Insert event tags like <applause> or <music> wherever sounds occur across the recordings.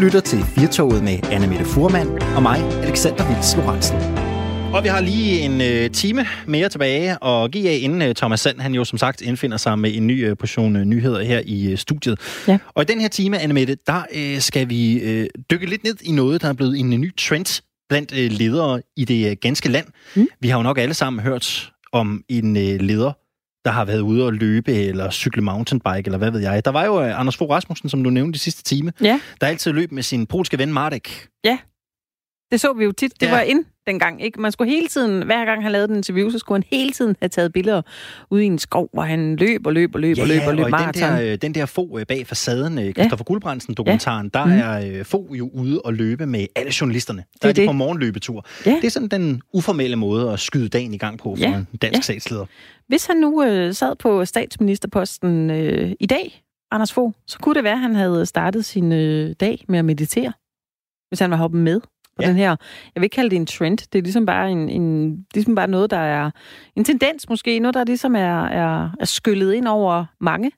lytter til Firtoget med Anna Mette Furman og mig, Alexander Vils Lorentzen. Og vi har lige en øh, time mere tilbage at give af, inden øh, Thomas Sand, han jo som sagt indfinder sig med en ny øh, portion øh, nyheder her i øh, studiet. Ja. Og i den her time, Anne Mette, der øh, skal vi øh, dykke lidt ned i noget, der er blevet en ny trend blandt øh, ledere i det øh, ganske land. Mm. Vi har jo nok alle sammen hørt om en øh, leder, der har været ude og løbe eller cykle mountainbike, eller hvad ved jeg. Der var jo øh, Anders Fogh Rasmussen, som du nævnte i sidste time, Ja, der altid løb med sin polske ven Marek. det så vi jo tit. Det Ja. var ind dengang. Ikke? Man skulle hele tiden, hver gang han lavede en interview, så skulle han hele tiden have taget billeder ude i en skov, hvor han løb og løb og løb og løb og løb og i den maraton. der, øh, den der få øh, bag facaden, øh, Christoffer Guldbrandsen-dokumentaren, der Mhm. er få jo ude og løbe med alle journalisterne. Der er er de det. på morgenløbetur. Ja. Det er sådan den uformelle måde at skyde dagen i gang på for Ja. en dansk Ja. statsleder. Hvis han nu øh, sad på statsministerposten øh, i dag, Anders Fogh, så kunne det være, at han havde startet sin øh, dag med at meditere. Hvis han var hoppet med på Ja. den her, jeg vil ikke kalde det en trend, det er ligesom bare, en, en, ligesom bare noget, der er en tendens måske, noget, der ligesom er, er, er skyllet ind over mange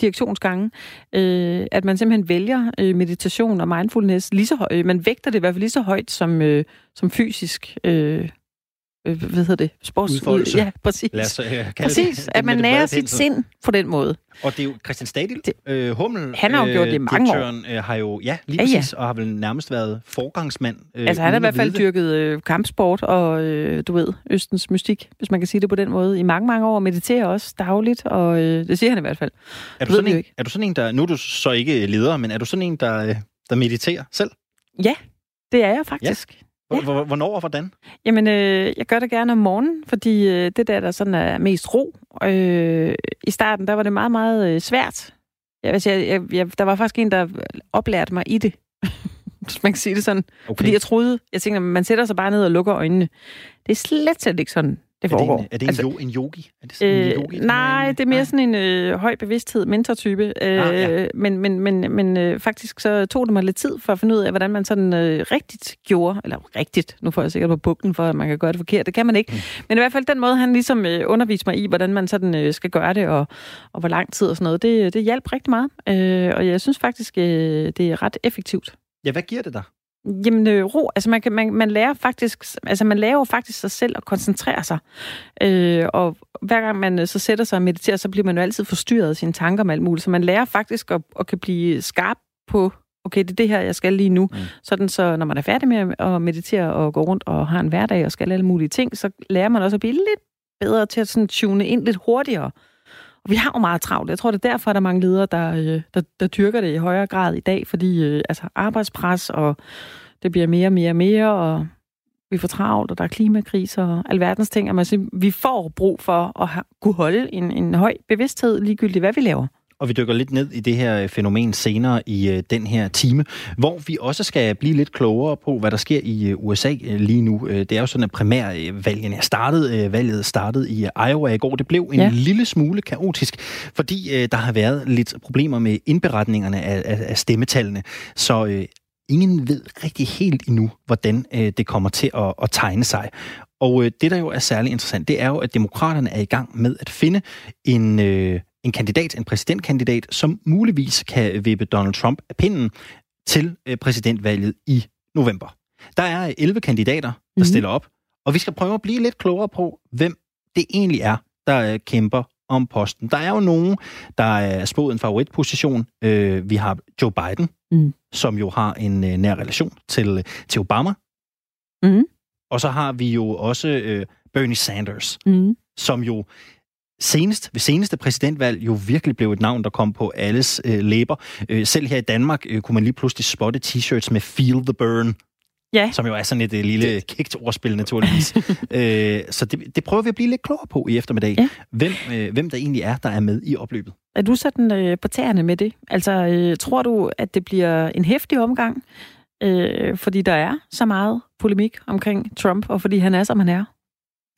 direktionsgange, øh, at man simpelthen vælger øh, meditation og mindfulness lige så højt, man vægter det i hvert fald lige så højt som, øh, som fysisk, øh, øh, hvad hedder det, sports... Udfoldelse. Ja, præcis. Lad os øh, Præcis, det, <laughs> at man det nærer sit pensel. sind på den måde. Og det er jo Christian Stadil, Det- øh, Hummel, Han har jo gjort det i mange år. Øh, har jo, ja, lige Ja, ja. præcis, og har vel nærmest været forgangsmand. Øh, Altså han har i hvert fald vide dyrket øh, kampsport og, øh, du ved, Østens mystik, hvis man kan sige det på den måde, i mange, mange år, og mediterer også dagligt, og øh, det siger han i hvert fald. Er du, sådan en, er du sådan en, der... Nu er du så ikke leder, men er du sådan en, der, øh, der mediterer selv? Ja, det er jeg faktisk. Hvor- Ja. hvor- Hvornår og hvordan? Jamen, øh, jeg gør det gerne om morgenen, fordi øh, det der, der sådan er mest ro. Øh, I starten, der var det meget, meget øh, svært. Jeg, altså, jeg, jeg, jeg, der var faktisk en, der oplærte mig i det. Hvis <laughs> man kan sige det sådan. Okay. Fordi jeg troede, jeg tænkte, man sætter sig bare ned og lukker øjnene. Det er slet, slet ikke sådan, det er det foregår. en, er det en, altså, jo, en yogi? Er det sådan en øh, yogi? nej, det er mere sådan en øh, høj bevidsthed, mentortype. Øh, Ah, ja. Men, men, men, men øh, faktisk så tog det mig lidt tid for at finde ud af, hvordan man sådan øh, rigtigt gjorde. Eller rigtigt, nu får jeg sikkert på bukken for, at man kan gøre det forkert. Det kan man ikke. Mm. Men i hvert fald den måde, han ligesom øh, underviste mig i, hvordan man sådan øh, skal gøre det, og, og hvor lang tid og sådan noget, det, det hjalp rigtig meget. Øh, og jeg synes faktisk, øh, det er ret effektivt. Ja, hvad giver det dig? Jamen øh, ro, altså man, kan, man, man lærer faktisk, altså man lærer jo faktisk sig selv at koncentrere sig. Øh, og hver gang man øh, så sætter sig og mediterer, så bliver man jo altid forstyrret af sine tanker med alt muligt. Så man lærer faktisk at, at kan blive skarp på, okay, det er det her, jeg skal lige nu. Mm. Mm. Sådan så, når man er færdig med at meditere og gå rundt og har en hverdag og skal alle mulige ting, så lærer man også at blive lidt bedre til at sådan tune ind lidt hurtigere. Og vi har jo meget travlt. Jeg tror, det er derfor, at der er mange ledere, der, øh, der, der dyrker det i højere grad i dag, fordi øh, altså arbejdspres, og det bliver mere og mere og mere, og vi får travlt, og der er klimakriser og alverdens ting. Og man siger, vi får brug for at have, kunne holde en, en høj bevidsthed, ligegyldigt hvad vi laver. Og vi dykker lidt ned i det her fænomen senere i øh, den her time, hvor vi også skal blive lidt klogere på, hvad der sker i øh, USA øh, lige nu. Øh, det er jo sådan, at primærvalgene er startet. Øh, valget startede i øh, Iowa i går. Det blev en ja. Ja. lille smule kaotisk, fordi øh, der har været lidt problemer med indberetningerne af, af, af stemmetallene. Så øh, ingen ved rigtig helt endnu, hvordan øh, det kommer til at, at tegne sig. Og øh, det, der jo er særlig interessant, det er jo, at demokraterne er i gang med at finde en, øh, en kandidat, en præsidentkandidat, som muligvis kan vippe Donald Trump af pinden til øh, præsidentvalget i november. Der er 11 kandidater, der mm-hmm. Mhm. stiller op, og vi skal prøve at blive lidt klogere på, hvem det egentlig er, der øh, kæmper om posten. Der er jo nogen, der er spået en favoritposition. Øh, vi har Joe Biden, Mm. som jo har en øh, nær relation til, til Obama. Mm. Og så har vi jo også øh, Bernie Sanders, Mm. som jo senest, ved seneste præsidentvalg jo virkelig blev et navn, der kom på alles øh, læber. Øh, selv her i Danmark øh, kunne man lige pludselig spotte t-shirts med Feel the Burn, Ja, som jo er sådan et øh, lille kægt ordspil naturligvis. <laughs> øh, så det, det prøver vi at blive lidt klogere på i eftermiddag. Ja. Hvem, øh, hvem der egentlig er, der er med i opløbet. er du sådan øh, på tæerne med det? Altså, øh, tror du, at det bliver en hæftig omgang, øh, fordi der er så meget polemik omkring Trump, og fordi han er, som han er?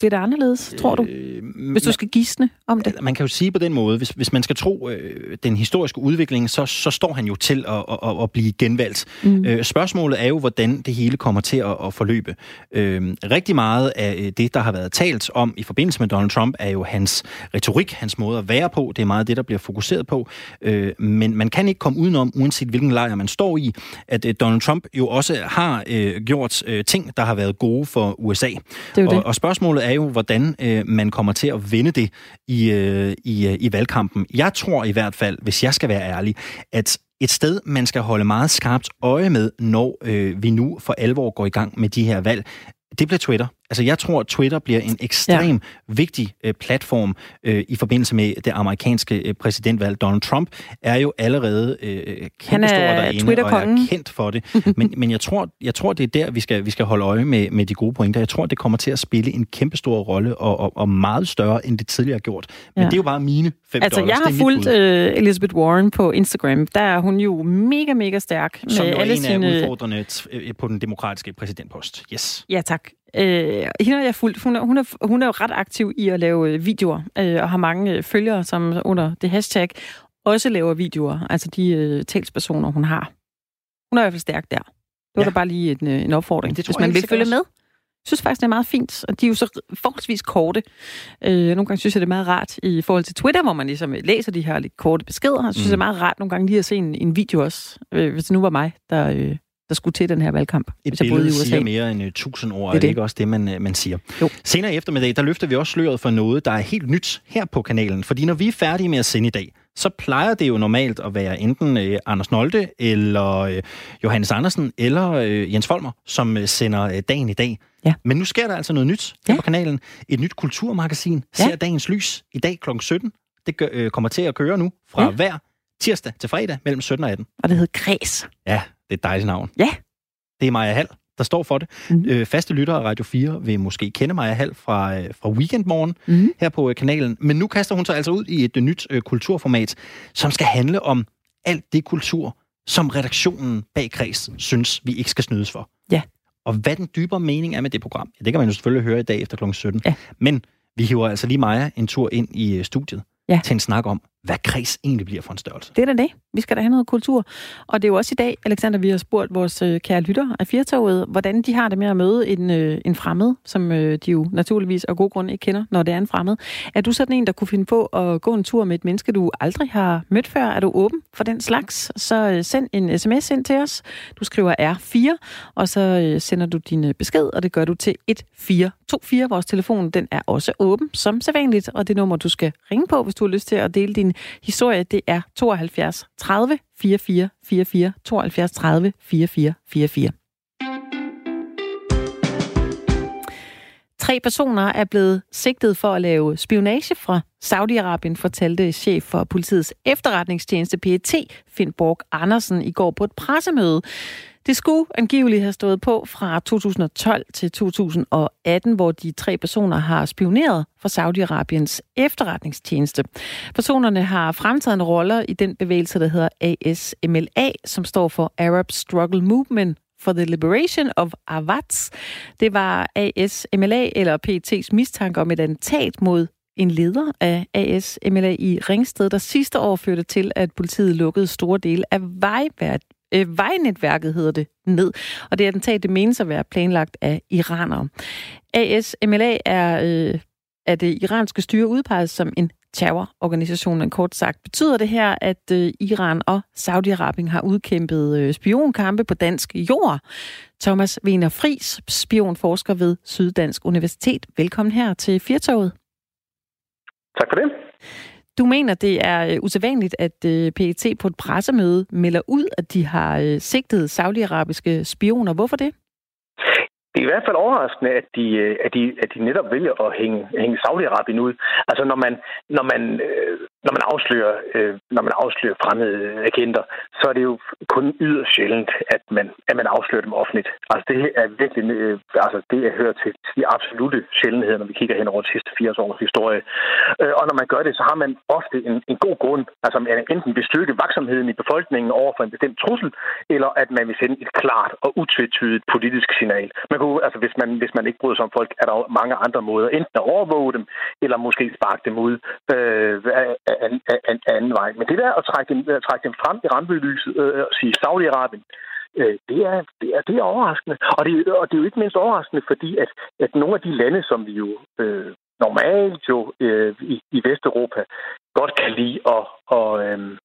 Bliver det anderledes, tror du? Øh, hvis du skal gisne om det? Man kan jo sige på den måde, hvis, hvis man skal tro øh, den historiske udvikling, så, så står han jo til at, at, at blive genvalgt. Mm. Øh, spørgsmålet er jo, hvordan det hele kommer til at, at forløbe. Øh, rigtig meget af øh, det, der har været talt om i forbindelse med Donald Trump, er jo hans retorik, hans måde at være på. Det er meget det, der bliver fokuseret på. Øh, men man kan ikke komme udenom, uanset hvilken lejr man står i, at øh, Donald Trump jo også har øh, gjort øh, ting, der har været gode for USA. Det og, det. og spørgsmålet er jo, hvordan øh, man kommer til at vinde det i, øh, i, øh, i valgkampen. Jeg tror i hvert fald, hvis jeg skal være ærlig, at et sted, man skal holde meget skarpt øje med, når øh, vi nu for alvor går i gang med de her valg, det bliver Twitter. Altså, jeg tror, at Twitter bliver en ekstrem ja. vigtig øh, platform øh, i forbindelse med det amerikanske øh, præsidentvalg. Donald Trump er jo allerede øh, kæmpe stor derinde, og er kendt for det. <laughs> men, men jeg tror, jeg tror, det er der, vi skal, vi skal holde øje med, med de gode pointer. Jeg tror, det kommer til at spille en kæmpe stor rolle, og, og, og meget større, end det tidligere har gjort. Men ja. det er jo bare mine fem altså, dollars. jeg har fulgt uh, Elizabeth Warren på Instagram. Der er hun jo mega, mega stærk. Som med jo alle en sine... af udfordrende på den demokratiske præsidentpost. Yes. Ja, tak. Øh, hende har jeg fulgt. Hun er, hun, er, hun er jo ret aktiv i at lave øh, videoer, øh, og har mange øh, følgere, som under det hashtag også laver videoer. Altså de øh, talspersoner, hun har. Hun er i hvert fald stærk der. Det var ja. da bare lige en, øh, en opfordring, det hvis man vil følge også. med. Jeg synes faktisk, det er meget fint, og de er jo så forholdsvis korte. Øh, nogle gange synes jeg, det er meget rart i forhold til Twitter, hvor man ligesom læser de her lidt korte beskeder. Jeg synes, mm. det er meget rart nogle gange lige at se en, en video også, øh, hvis det nu var mig, der, øh, der skulle til den her valgkamp. Et hvis billede i USA. siger mere end 1000 ord, det er, det. ikke også det, man, øh, man siger? Jo. Senere i eftermiddag, der løfter vi også sløret for noget, der er helt nyt her på kanalen. Fordi når vi er færdige med at sende i dag, så plejer det jo normalt at være enten øh, Anders Nolte, eller øh, Johannes Andersen, eller øh, Jens Folmer, som øh, sender øh, dagen i dag. Ja. Men nu sker der altså noget nyt ja. på kanalen. Et nyt kulturmagasin ja. ser dagens lys i dag kl. 17. Det gør, øh, kommer til at køre nu fra ja. hver tirsdag til fredag mellem 17 og 18. Og det hedder Kreds. Ja, det er et dejligt navn. Ja. Det er Maja Hall, der står for det. Mm. Øh, faste lyttere af Radio 4 vil måske kende Maja Hall fra, øh, fra Weekendmorgen mm. her på øh, kanalen. Men nu kaster hun sig altså ud i et øh, nyt øh, kulturformat, som skal handle om alt det kultur, som redaktionen bag Kreds synes, vi ikke skal snydes for. Ja. Og hvad den dybere mening er med det program, ja, det kan man jo selvfølgelig høre i dag efter kl. 17. Ja. Men vi hiver altså lige Maja en tur ind i øh, studiet ja. til en snak om, hvad kreds egentlig bliver for en størrelse. Det er da det. Vi skal da have noget kultur. Og det er jo også i dag, Alexander, vi har spurgt vores øh, kære lytter af Firtoget, hvordan de har det med at møde en, øh, en fremmed, som øh, de jo naturligvis af god grund ikke kender, når det er en fremmed. Er du sådan en, der kunne finde på at gå en tur med et menneske, du aldrig har mødt før? Er du åben for den slags? Så øh, send en sms ind til os. Du skriver R4, og så øh, sender du din øh, besked, og det gør du til 1424. Vores telefon, den er også åben, som sædvanligt, og det nummer, du skal ringe på, hvis du har lyst til at dele din historie, det er 72 30 44 44, 72 30 44 44. Tre personer er blevet sigtet for at lave spionage fra Saudi-Arabien, fortalte chef for politiets efterretningstjeneste PET, Finn Borg Andersen, i går på et pressemøde. Det skulle angiveligt have stået på fra 2012 til 2018, hvor de tre personer har spioneret for Saudi-Arabiens efterretningstjeneste. Personerne har fremtrædende roller i den bevægelse, der hedder ASMLA, som står for Arab Struggle Movement for the Liberation of Awats. Det var ASMLA eller PET's mistanke om et attentat mod en leder af ASMLA i Ringsted, der sidste år førte til, at politiet lukkede store dele af øh, vejnetværket, hedder det, ned. Og det attentat, det menes at være planlagt af iranere. ASMLA er, øh, er det iranske styre udpeget som en terrororganisation, men kort sagt. Betyder det her, at øh, Iran og Saudi-Arabien har udkæmpet øh, spionkampe på dansk jord? Thomas Wiener Fris, spionforsker ved Syddansk Universitet. Velkommen her til Firtoget. Tak for det. Du mener, det er øh, usædvanligt, at øh, PET på et pressemøde melder ud, at de har øh, sigtet saudiarabiske spioner. Hvorfor det? Det er i hvert fald overraskende, at de, at de, at de netop vælger at hænge, hænge Saudi-Arabien ud. Altså når man, når man øh, når man afslører, øh, når man afslører fremmede agenter, så er det jo kun yderst sjældent, at man, at man afslører dem offentligt. Altså det er virkelig, øh, altså det er hører til de absolute sjældenheder, når vi kigger hen over de sidste 80 års historie. Øh, og når man gør det, så har man ofte en, en god grund, altså man enten vil styrke vaksomheden i befolkningen over for en bestemt trussel, eller at man vil sende et klart og utvetydigt politisk signal. Man kunne, altså hvis man, hvis man ikke bryder sig om folk, er der mange andre måder, enten at overvåge dem, eller måske sparke dem ud øh, af, af, af, af anden vej. Men det der at trække dem, at trække dem frem i rampelyset øh, og sige Saudi-Arabien, øh, det, er, det, er, det er overraskende. Og det, og det er jo ikke mindst overraskende, fordi at, at nogle af de lande, som vi jo øh, normalt jo øh, i, i Vesteuropa godt kan lide at, og, øh,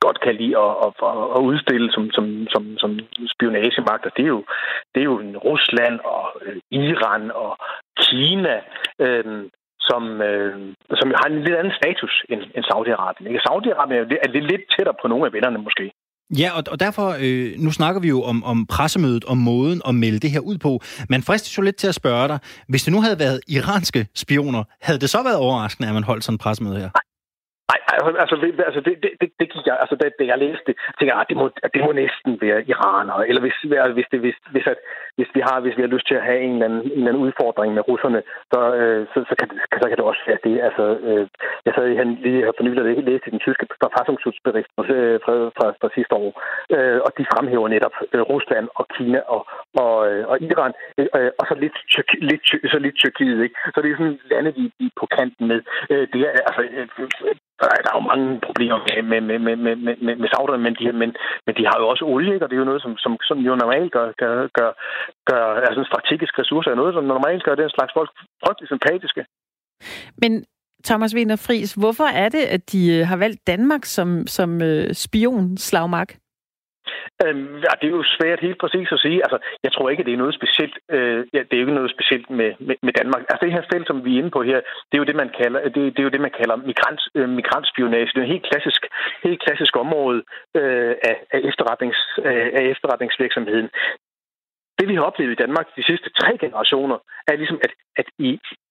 godt kan lide at, at, at udstille som, som, som, som spionagemagter, det er jo, det er jo Rusland og øh, Iran og Kina, Øhm, som, øh, som har en lidt anden status end, end Saudi-Arabien. Ikke? Saudi-Arabien er, er lidt, lidt tættere på nogle af vennerne måske. Ja, og, og derfor, øh, nu snakker vi jo om, om pressemødet, om måden at melde det her ud på. Man fristes jo lidt til at spørge dig, hvis det nu havde været iranske spioner, havde det så været overraskende, at man holdt sådan et pressemøde her? Nej, Nej, altså, altså det, det, det, det gik jeg, altså da, da jeg læste det, tænkte jeg, at det må, det må næsten være iraner, eller hvis, hvis, det, hvis, hvis, at, hvis, vi har, hvis vi har lyst til at have en eller anden, en eller anden udfordring med russerne, så, øh, så, så, kan, så kan det også være det. Altså, øh, jeg sad han lige her for nylig og læste den tyske forfassungsudbericht øh, fra, fra, fra, sidste år, øh, og de fremhæver netop øh, Rusland og Kina og, og, øh, og Iran, øh, og så lidt, lidt, så lidt Tyrkiet. Ikke? Så det er sådan lande, vi, vi er på kanten med. Øh, det er, altså, øh, der er jo mange problemer med, med, med, med, med, med, med sauderne, men de, men, men de har jo også olie, ikke? og det er jo noget, som, som, som jo normalt gør, gør, gør, gør altså en strategisk ressource er noget, som normalt gør den slags folk frygtelig sympatiske. Men Thomas Wiener Friis, hvorfor er det, at de øh, har valgt Danmark som, som øh, spionslagmark? Øhm, ja, det er jo svært helt præcis at sige. Altså, jeg tror ikke, det er noget specielt. Øh, ja, det er jo ikke noget specielt med, med, med Danmark. Altså, det her felt, som vi er inde på her, det er jo det, man kalder, det, det er jo det, man kalder migrant, øh, migrantspionage. Det er et helt klassisk, helt klassisk område øh, af, af, efterretnings, øh, af efterretningsvirksomheden. Det, vi har oplevet i Danmark de sidste tre generationer, er ligesom, at, at i,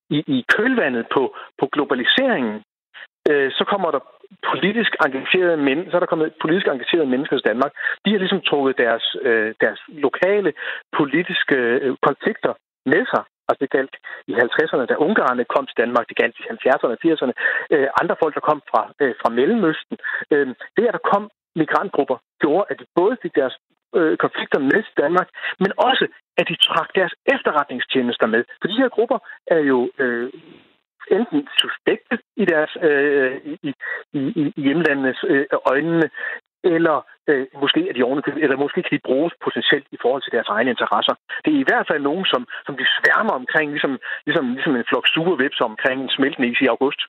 i, i kølvandet på, på globaliseringen, øh, så kommer der politisk engagerede mænd, så er der kommet politisk engagerede mennesker til Danmark. De har ligesom trukket deres, øh, deres lokale politiske øh, konflikter med sig. Altså det galt i 50'erne, da ungarerne kom til Danmark, det galt i 70'erne og 80'erne. Øh, andre folk, der kom fra, øh, fra Mellemøsten. Øh, det, at der kom migrantgrupper, gjorde, at de både fik deres øh, konflikter med til Danmark, men også, at de trak deres efterretningstjenester med. For de her grupper er jo øh, enten suspekte i deres øh, i, i, i hjemlandenes øh, øjnene, eller øh, måske er de ordentligt, eller måske kan de bruges potentielt i forhold til deres egne interesser. Det er i hvert fald nogen, som, som de sværmer omkring, ligesom, ligesom, ligesom en flok sure vips omkring en smeltende is i august.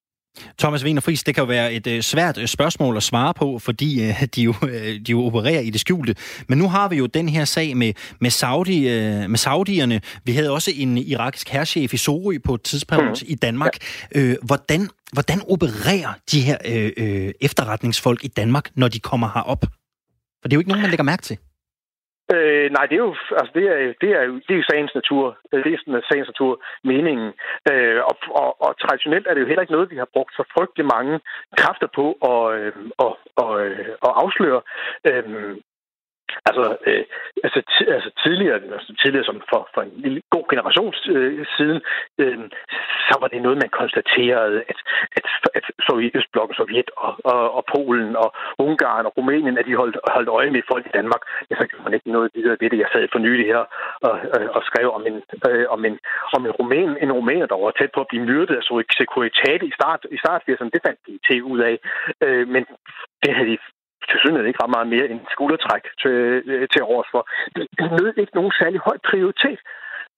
Thomas Wiener Friis, det kan jo være et øh, svært øh, spørgsmål at svare på, fordi øh, de, jo, <laughs> de jo opererer i det skjulte. Men nu har vi jo den her sag med, med, Saudi, med Saudierne. Vi havde også en irakisk herrchef i Sorø på et tidspunkt mm. i Danmark. Ja. Hvordan, hvordan opererer de her øh, efterretningsfolk i Danmark, når de kommer herop? For det er jo ikke nogen, man lægger mærke til. Øh, nej, det er jo, altså det er, det er, det er jo sagens natur. Det er sådan sagens natur meningen. Øh, og, og, og, traditionelt er det jo heller ikke noget, vi har brugt så frygtelig mange kræfter på at, øh, og, og, øh, at afsløre. Øh, Altså, øh, altså, t- altså tidligere, altså tidligere som for, for en lille god generation øh, siden, øh, så var det noget, man konstaterede, at, at, at Sovjet, Østblokken, Sovjet og, og, og Polen og Ungarn og Rumænien, at de holdt, holdt øje med folk i Danmark. Ja, så gjorde man ikke noget videre ved det. Jeg sad for nylig her og, og, og skrev om en, øh, om en, om en rumæn, en rumæner, der var tæt på at blive myrdet af Securitate i start, i start 80'erne. Det fandt de til ud af. Øh, men det havde de til synligheden ikke ret meget mere end skuldertræk til, øh, til års for. Det, det nød ikke nogen særlig høj prioritet.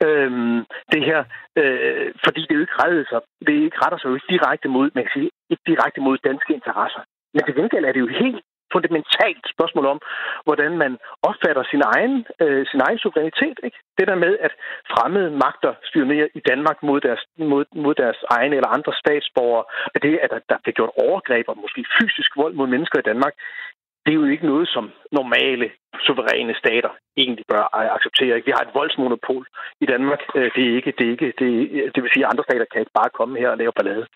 Øhm, det her, øh, fordi det jo ikke retter sig, det ikke retter sig jo ikke direkte mod, man kan sige, ikke direkte mod danske interesser. Men til gengæld er det jo helt fundamentalt spørgsmål om, hvordan man opfatter sin egen, øh, sin egen suverænitet. Ikke? Det der med, at fremmede magter spionerer i Danmark mod deres, mod, mod deres egne eller andre statsborgere, at det, at der, der bliver gjort overgreb og måske fysisk vold mod mennesker i Danmark, det er jo ikke noget, som normale, suveræne stater egentlig bør øh, acceptere. Vi har et voldsmonopol i Danmark. Øh, det er ikke, det er ikke, det, det vil sige, at andre stater kan ikke bare komme her og lave ballade.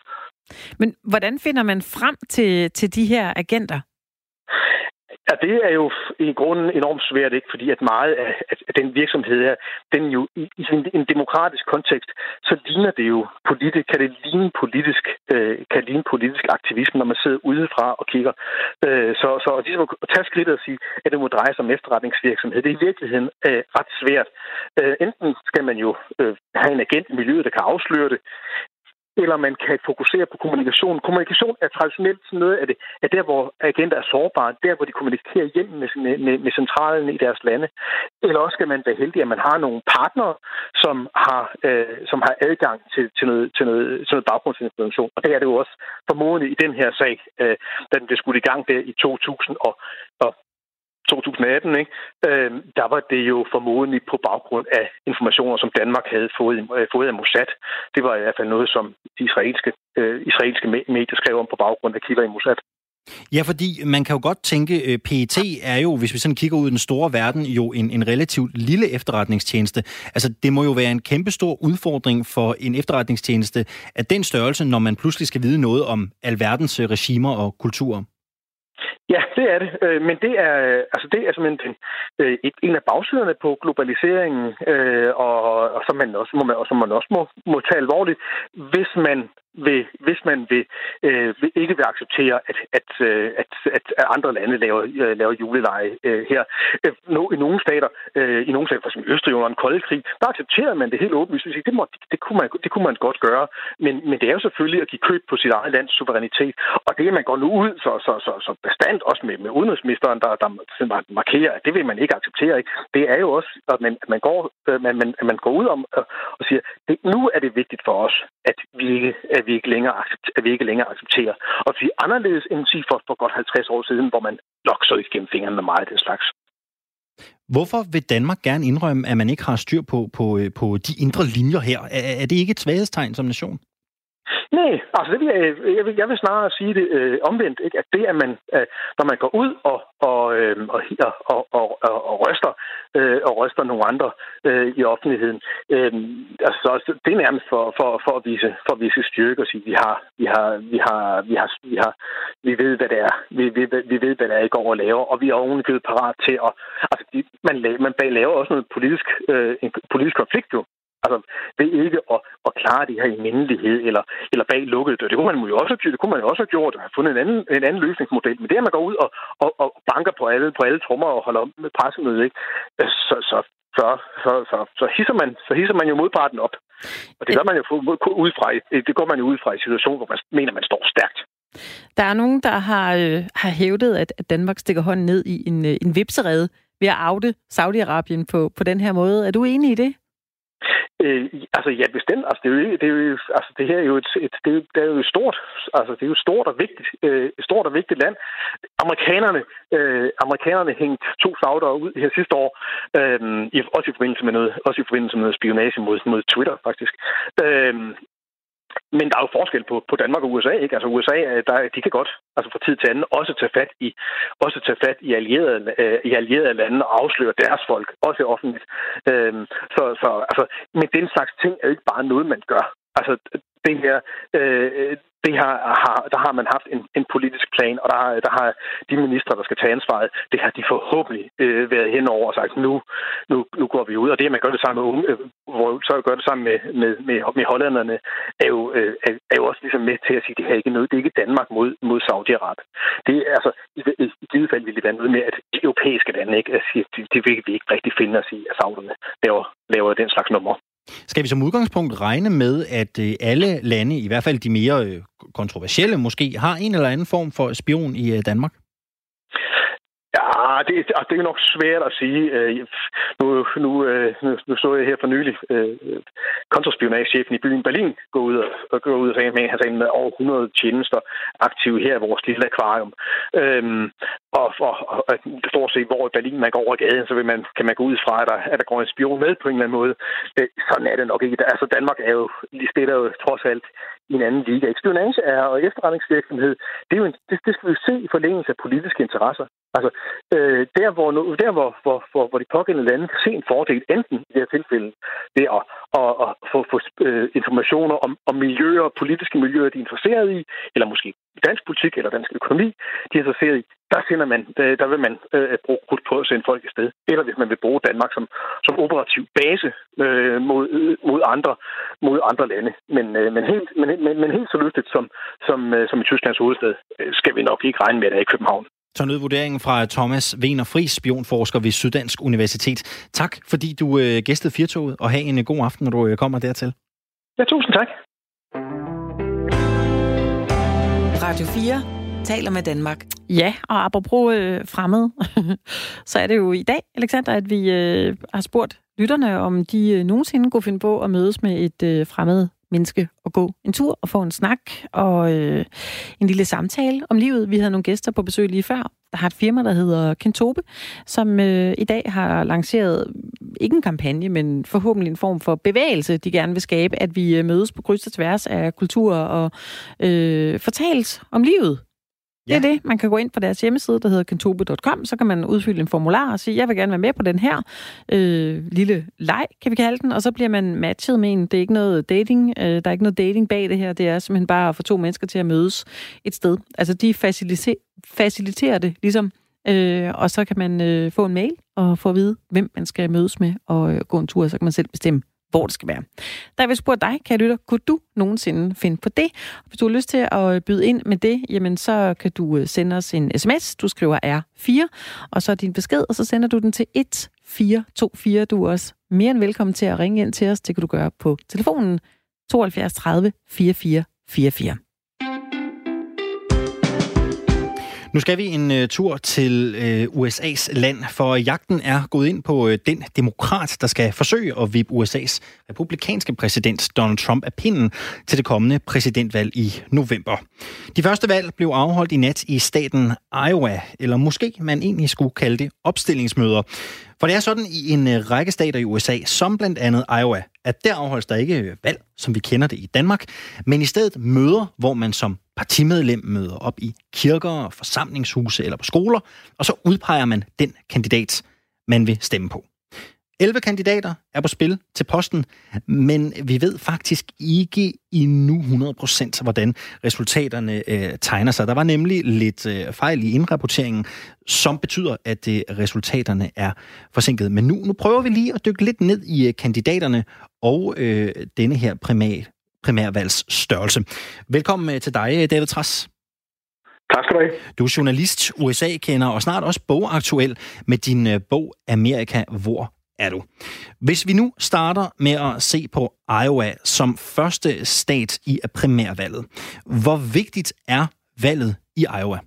Men hvordan finder man frem til, til de her agenter? Ja, det er jo i grunden enormt svært, ikke? fordi at meget af, at den virksomhed her, den jo i, i en demokratisk kontekst, så ligner det jo politisk, kan det ligne politisk, øh, kan ligne politisk aktivisme, når man sidder udefra og kigger. Øh, så, så at, ligesom at tage skridtet og sige, at det må dreje sig om efterretningsvirksomhed, det er i virkeligheden øh, ret svært. Øh, enten skal man jo øh, have en agent i miljøet, der kan afsløre det, eller man kan fokusere på kommunikation. Kommunikation er traditionelt sådan noget af det, at der, hvor agenter er sårbare, der, hvor de kommunikerer hjem med, med, med centralen i deres lande. Eller også skal man være heldig, at man har nogle partnere, som har, øh, som har adgang til, til, noget, til, noget, til noget baggrundsinformation. Og det er det jo også formodentlig i den her sag, øh, da den blev skudt i gang der i 2000 og, og 2018, ikke? Øh, der var det jo formodentlig på baggrund af informationer, som Danmark havde fået, øh, fået af Mossad. Det var i hvert fald noget, som de israelske, øh, israelske medier skrev om på baggrund af kilder i Mossad. Ja, fordi man kan jo godt tænke, øh, at PET er jo, hvis vi sådan kigger ud i den store verden, jo en, en relativt lille efterretningstjeneste. Altså, det må jo være en kæmpestor udfordring for en efterretningstjeneste af den størrelse, når man pludselig skal vide noget om alverdens øh, regimer og kulturer. Ja, det er det. Øh, men det er, øh, altså det er simpelthen den, øh, en af bagsiderne på globaliseringen, øh, og, og som man også må, og som man også må, må tage alvorligt, hvis man vil, hvis man vil, øh, vil ikke vil acceptere, at, at, at, at, at andre lande laver, øh, laver juleleje øh, her. Øh, no, I nogle stater, øh, i nogle stater, for eksempel Østrig under en kold krig, der accepterer man det helt åbenlyst. Det, må, det, det, kunne man, det kunne man godt gøre, men, men det er jo selvfølgelig at give køb på sit eget lands suverænitet, og det, man går nu ud så, så, så, så bestandt, også med, med udenrigsministeren, der, der markerer, at det vil man ikke acceptere, ikke? det er jo også, at man, man, går, øh, man, man, man går ud om og, og siger, det, nu er det vigtigt for os, at vi ikke, at vi ikke længere, at vi ikke længere accepterer. Og vi er anderledes end sige for, for godt 50 år siden, hvor man nok så ikke gennem fingrene med meget af den slags. Hvorfor vil Danmark gerne indrømme, at man ikke har styr på, på, øh, på de indre linjer her? Er, er det ikke et svaghedstegn som nation? Nej, altså det vil jeg, jeg, vil, jeg vil snarere sige det øh, omvendt, ikke? at det, at man, øh, når man går ud og, og, øh, og, og, og, og, og ryster, øh, og ryster nogle andre øh, i offentligheden, øh, altså, det er nærmest for, for, for, at vise, for at vise styrke og sige, vi har, vi har, vi har, vi har, vi har, vi ved, hvad det er, vi, vi, vi ved, hvad det er, I går og laver, og vi er ovenikøbet parat til at, altså, man, man laver også noget politisk, øh, en politisk konflikt jo, Altså, ved ikke at, at klare det her i mindelighed eller, eller bag lukkede dør. Det kunne man jo også have, det kunne man jo også have gjort og have fundet en anden, en anden løsningsmodel. Men det, at man går ud og, og, og banker på alle, på alle trommer og holder med pressemøde, ikke? Så, så, så, så, så, så, hisser man, så hisser man jo modparten op. Og det gør man jo ud fra, det går man jo ud fra i situation, hvor man mener, man står stærkt. Der er nogen, der har, øh, har hævdet, at, at Danmark stikker hånden ned i en, øh, en vipserede ved at oute Saudi-Arabien på, på den her måde. Er du enig i det? Øh, altså ja, bestemt. Altså, det, er jo, det, er jo, altså, det her er jo et, et, det, er, det er jo stort. Altså, det er jo stort og vigtigt, øh, stort og vigtigt land. Amerikanerne, øh, amerikanerne hængte to sauder ud her sidste år, øh, i, også i forbindelse med noget, også i forbindelse med noget spionage mod, mod Twitter, faktisk. Øh, men der er jo forskel på, på Danmark og USA, ikke? Altså USA, øh, der, de kan godt altså fra tid til anden også tage fat i, også tage fat i allierede, øh, i allierede lande og afsløre deres folk, også offentligt. Øh, så, så, altså, men den slags ting er jo ikke bare noget, man gør. Altså, det her, øh, det har, har, der har man haft en, en politisk plan, og der, der har de ministre, der skal tage ansvaret, det har de forhåbentlig øh, været henover og sagt, nu, nu, nu går vi ud. Og det, at man gør det sammen med unge, øh, hvor så gør det sammen med, med, med, med hollænderne, er jo, øh, er, jo også ligesom med til at sige, det her ikke noget, det er ikke Danmark mod, mod Saudi-Arabien. Det er altså, i, i, i givet fald ville det være noget med, at de europæiske lande ikke, at sige, det, det vil vi ikke rigtig finde os i, at Sauderne laver, laver den slags nummer. Skal vi som udgangspunkt regne med, at øh, alle lande, i hvert fald de mere øh, kontroversielle måske, har en eller anden form for spion i øh, Danmark? Ja, det, altså, det er nok svært at sige. Øh, nu, nu, øh, nu, nu så jeg her for nylig øh, kontraspionagechefen i byen Berlin gå ud og, gå ud og sige, at han sagde med over 100 tjenester aktive her i vores lille akvarium. Øhm, og, og, og, stort set, hvor i Berlin man går over gaden, så vil man, kan man gå ud fra, at der, at der går en spion med på en eller anden måde. Øh, sådan er det nok ikke. Altså, Danmark er jo, det er jo trods alt i en anden liga. Spionage er, og efterretningsvirksomhed, det, er jo en, det, det skal vi jo se i forlængelse af politiske interesser. Altså, øh, der, hvor, nu, der hvor, hvor, hvor, hvor de pågældende lande kan se en fordel, enten i det her tilfælde, det er at, at, at få, få øh, informationer om, om miljøer, politiske miljøer, de er interesseret i, eller måske dansk politik eller dansk økonomi, de er interesseret i, der, sender man, der, der vil man øh, bruge krudt på at sende folk i sted. Eller hvis man vil bruge Danmark som, som operativ base øh, mod, øh, mod, andre, mod andre lande. Men, øh, men, helt, men, men, men helt så lystigt som, som, øh, som i Tysklands hovedstad, øh, skal vi nok ikke regne med, at det er i København. Så nød vurderingen fra Thomas Wiener Fris, spionforsker ved Syddansk Universitet. Tak, fordi du øh, gæstede Firtoget, og have en øh, god aften, når du øh, kommer dertil. Ja, tusind tak. Radio 4 taler med Danmark. Ja, og apropos øh, fremmed, <laughs> så er det jo i dag, Alexander, at vi øh, har spurgt lytterne, om de øh, nogensinde kunne finde på at mødes med et øh, fremmed menneske og gå en tur og få en snak og øh, en lille samtale om livet. Vi havde nogle gæster på besøg lige før. Der har et firma, der hedder Kentobe, som øh, i dag har lanceret ikke en kampagne, men forhåbentlig en form for bevægelse, de gerne vil skabe, at vi øh, mødes på kryds og tværs af kultur og øh, fortales om livet det er det. Man kan gå ind på deres hjemmeside, der hedder kentobe.com, så kan man udfylde en formular og sige, jeg vil gerne være med på den her øh, lille leg, kan vi kalde den, og så bliver man matchet med en. Det er ikke noget dating, øh, der er ikke noget dating bag det her, det er simpelthen bare at få to mennesker til at mødes et sted. Altså de faciliterer, faciliterer det ligesom, øh, og så kan man øh, få en mail og få at vide, hvem man skal mødes med og øh, gå en tur, og så kan man selv bestemme, hvor det skal være. Der vil spørge dig, kan lytter, kunne du nogensinde finde på det? Hvis du har lyst til at byde ind med det, jamen så kan du øh, sende os en sms. Du skriver R4, og så din besked, og så sender du den til 1424. Du er også mere end velkommen til at ringe ind til os. Det kan du gøre på telefonen 72 30 44 44. Nu skal vi en uh, tur til øh, uh, USA's land, for jagten er gået ind på uh, den demokrat, der skal forsøge at vippe USA's republikanske præsident Donald Trump af pinden til det kommende præsidentvalg i november. De første valg blev afholdt i nat i staten Iowa, eller måske man egentlig skulle kalde det opstillingsmøder. For det er sådan i en række stater i USA, som blandt andet Iowa, at der afholdes der ikke valg, som vi kender det i Danmark, men i stedet møder, hvor man som partimedlem møder op i kirker, forsamlingshuse eller på skoler, og så udpeger man den kandidat, man vil stemme på. 11 kandidater er på spil til posten, men vi ved faktisk ikke endnu 100% hvordan resultaterne øh, tegner sig. Der var nemlig lidt øh, fejl i indrapporteringen, som betyder, at øh, resultaterne er forsinket. Men nu, nu prøver vi lige at dykke lidt ned i øh, kandidaterne og øh, denne her primat, primærvalgs størrelse. Velkommen øh, til dig, David Tras. Tak skal du have. Du er journalist, USA-kender og snart også bogaktuel med din øh, bog Amerika, hvor er du. Hvis vi nu starter med at se på Iowa som første stat i primærvalget, hvor vigtigt er valget i Iowa?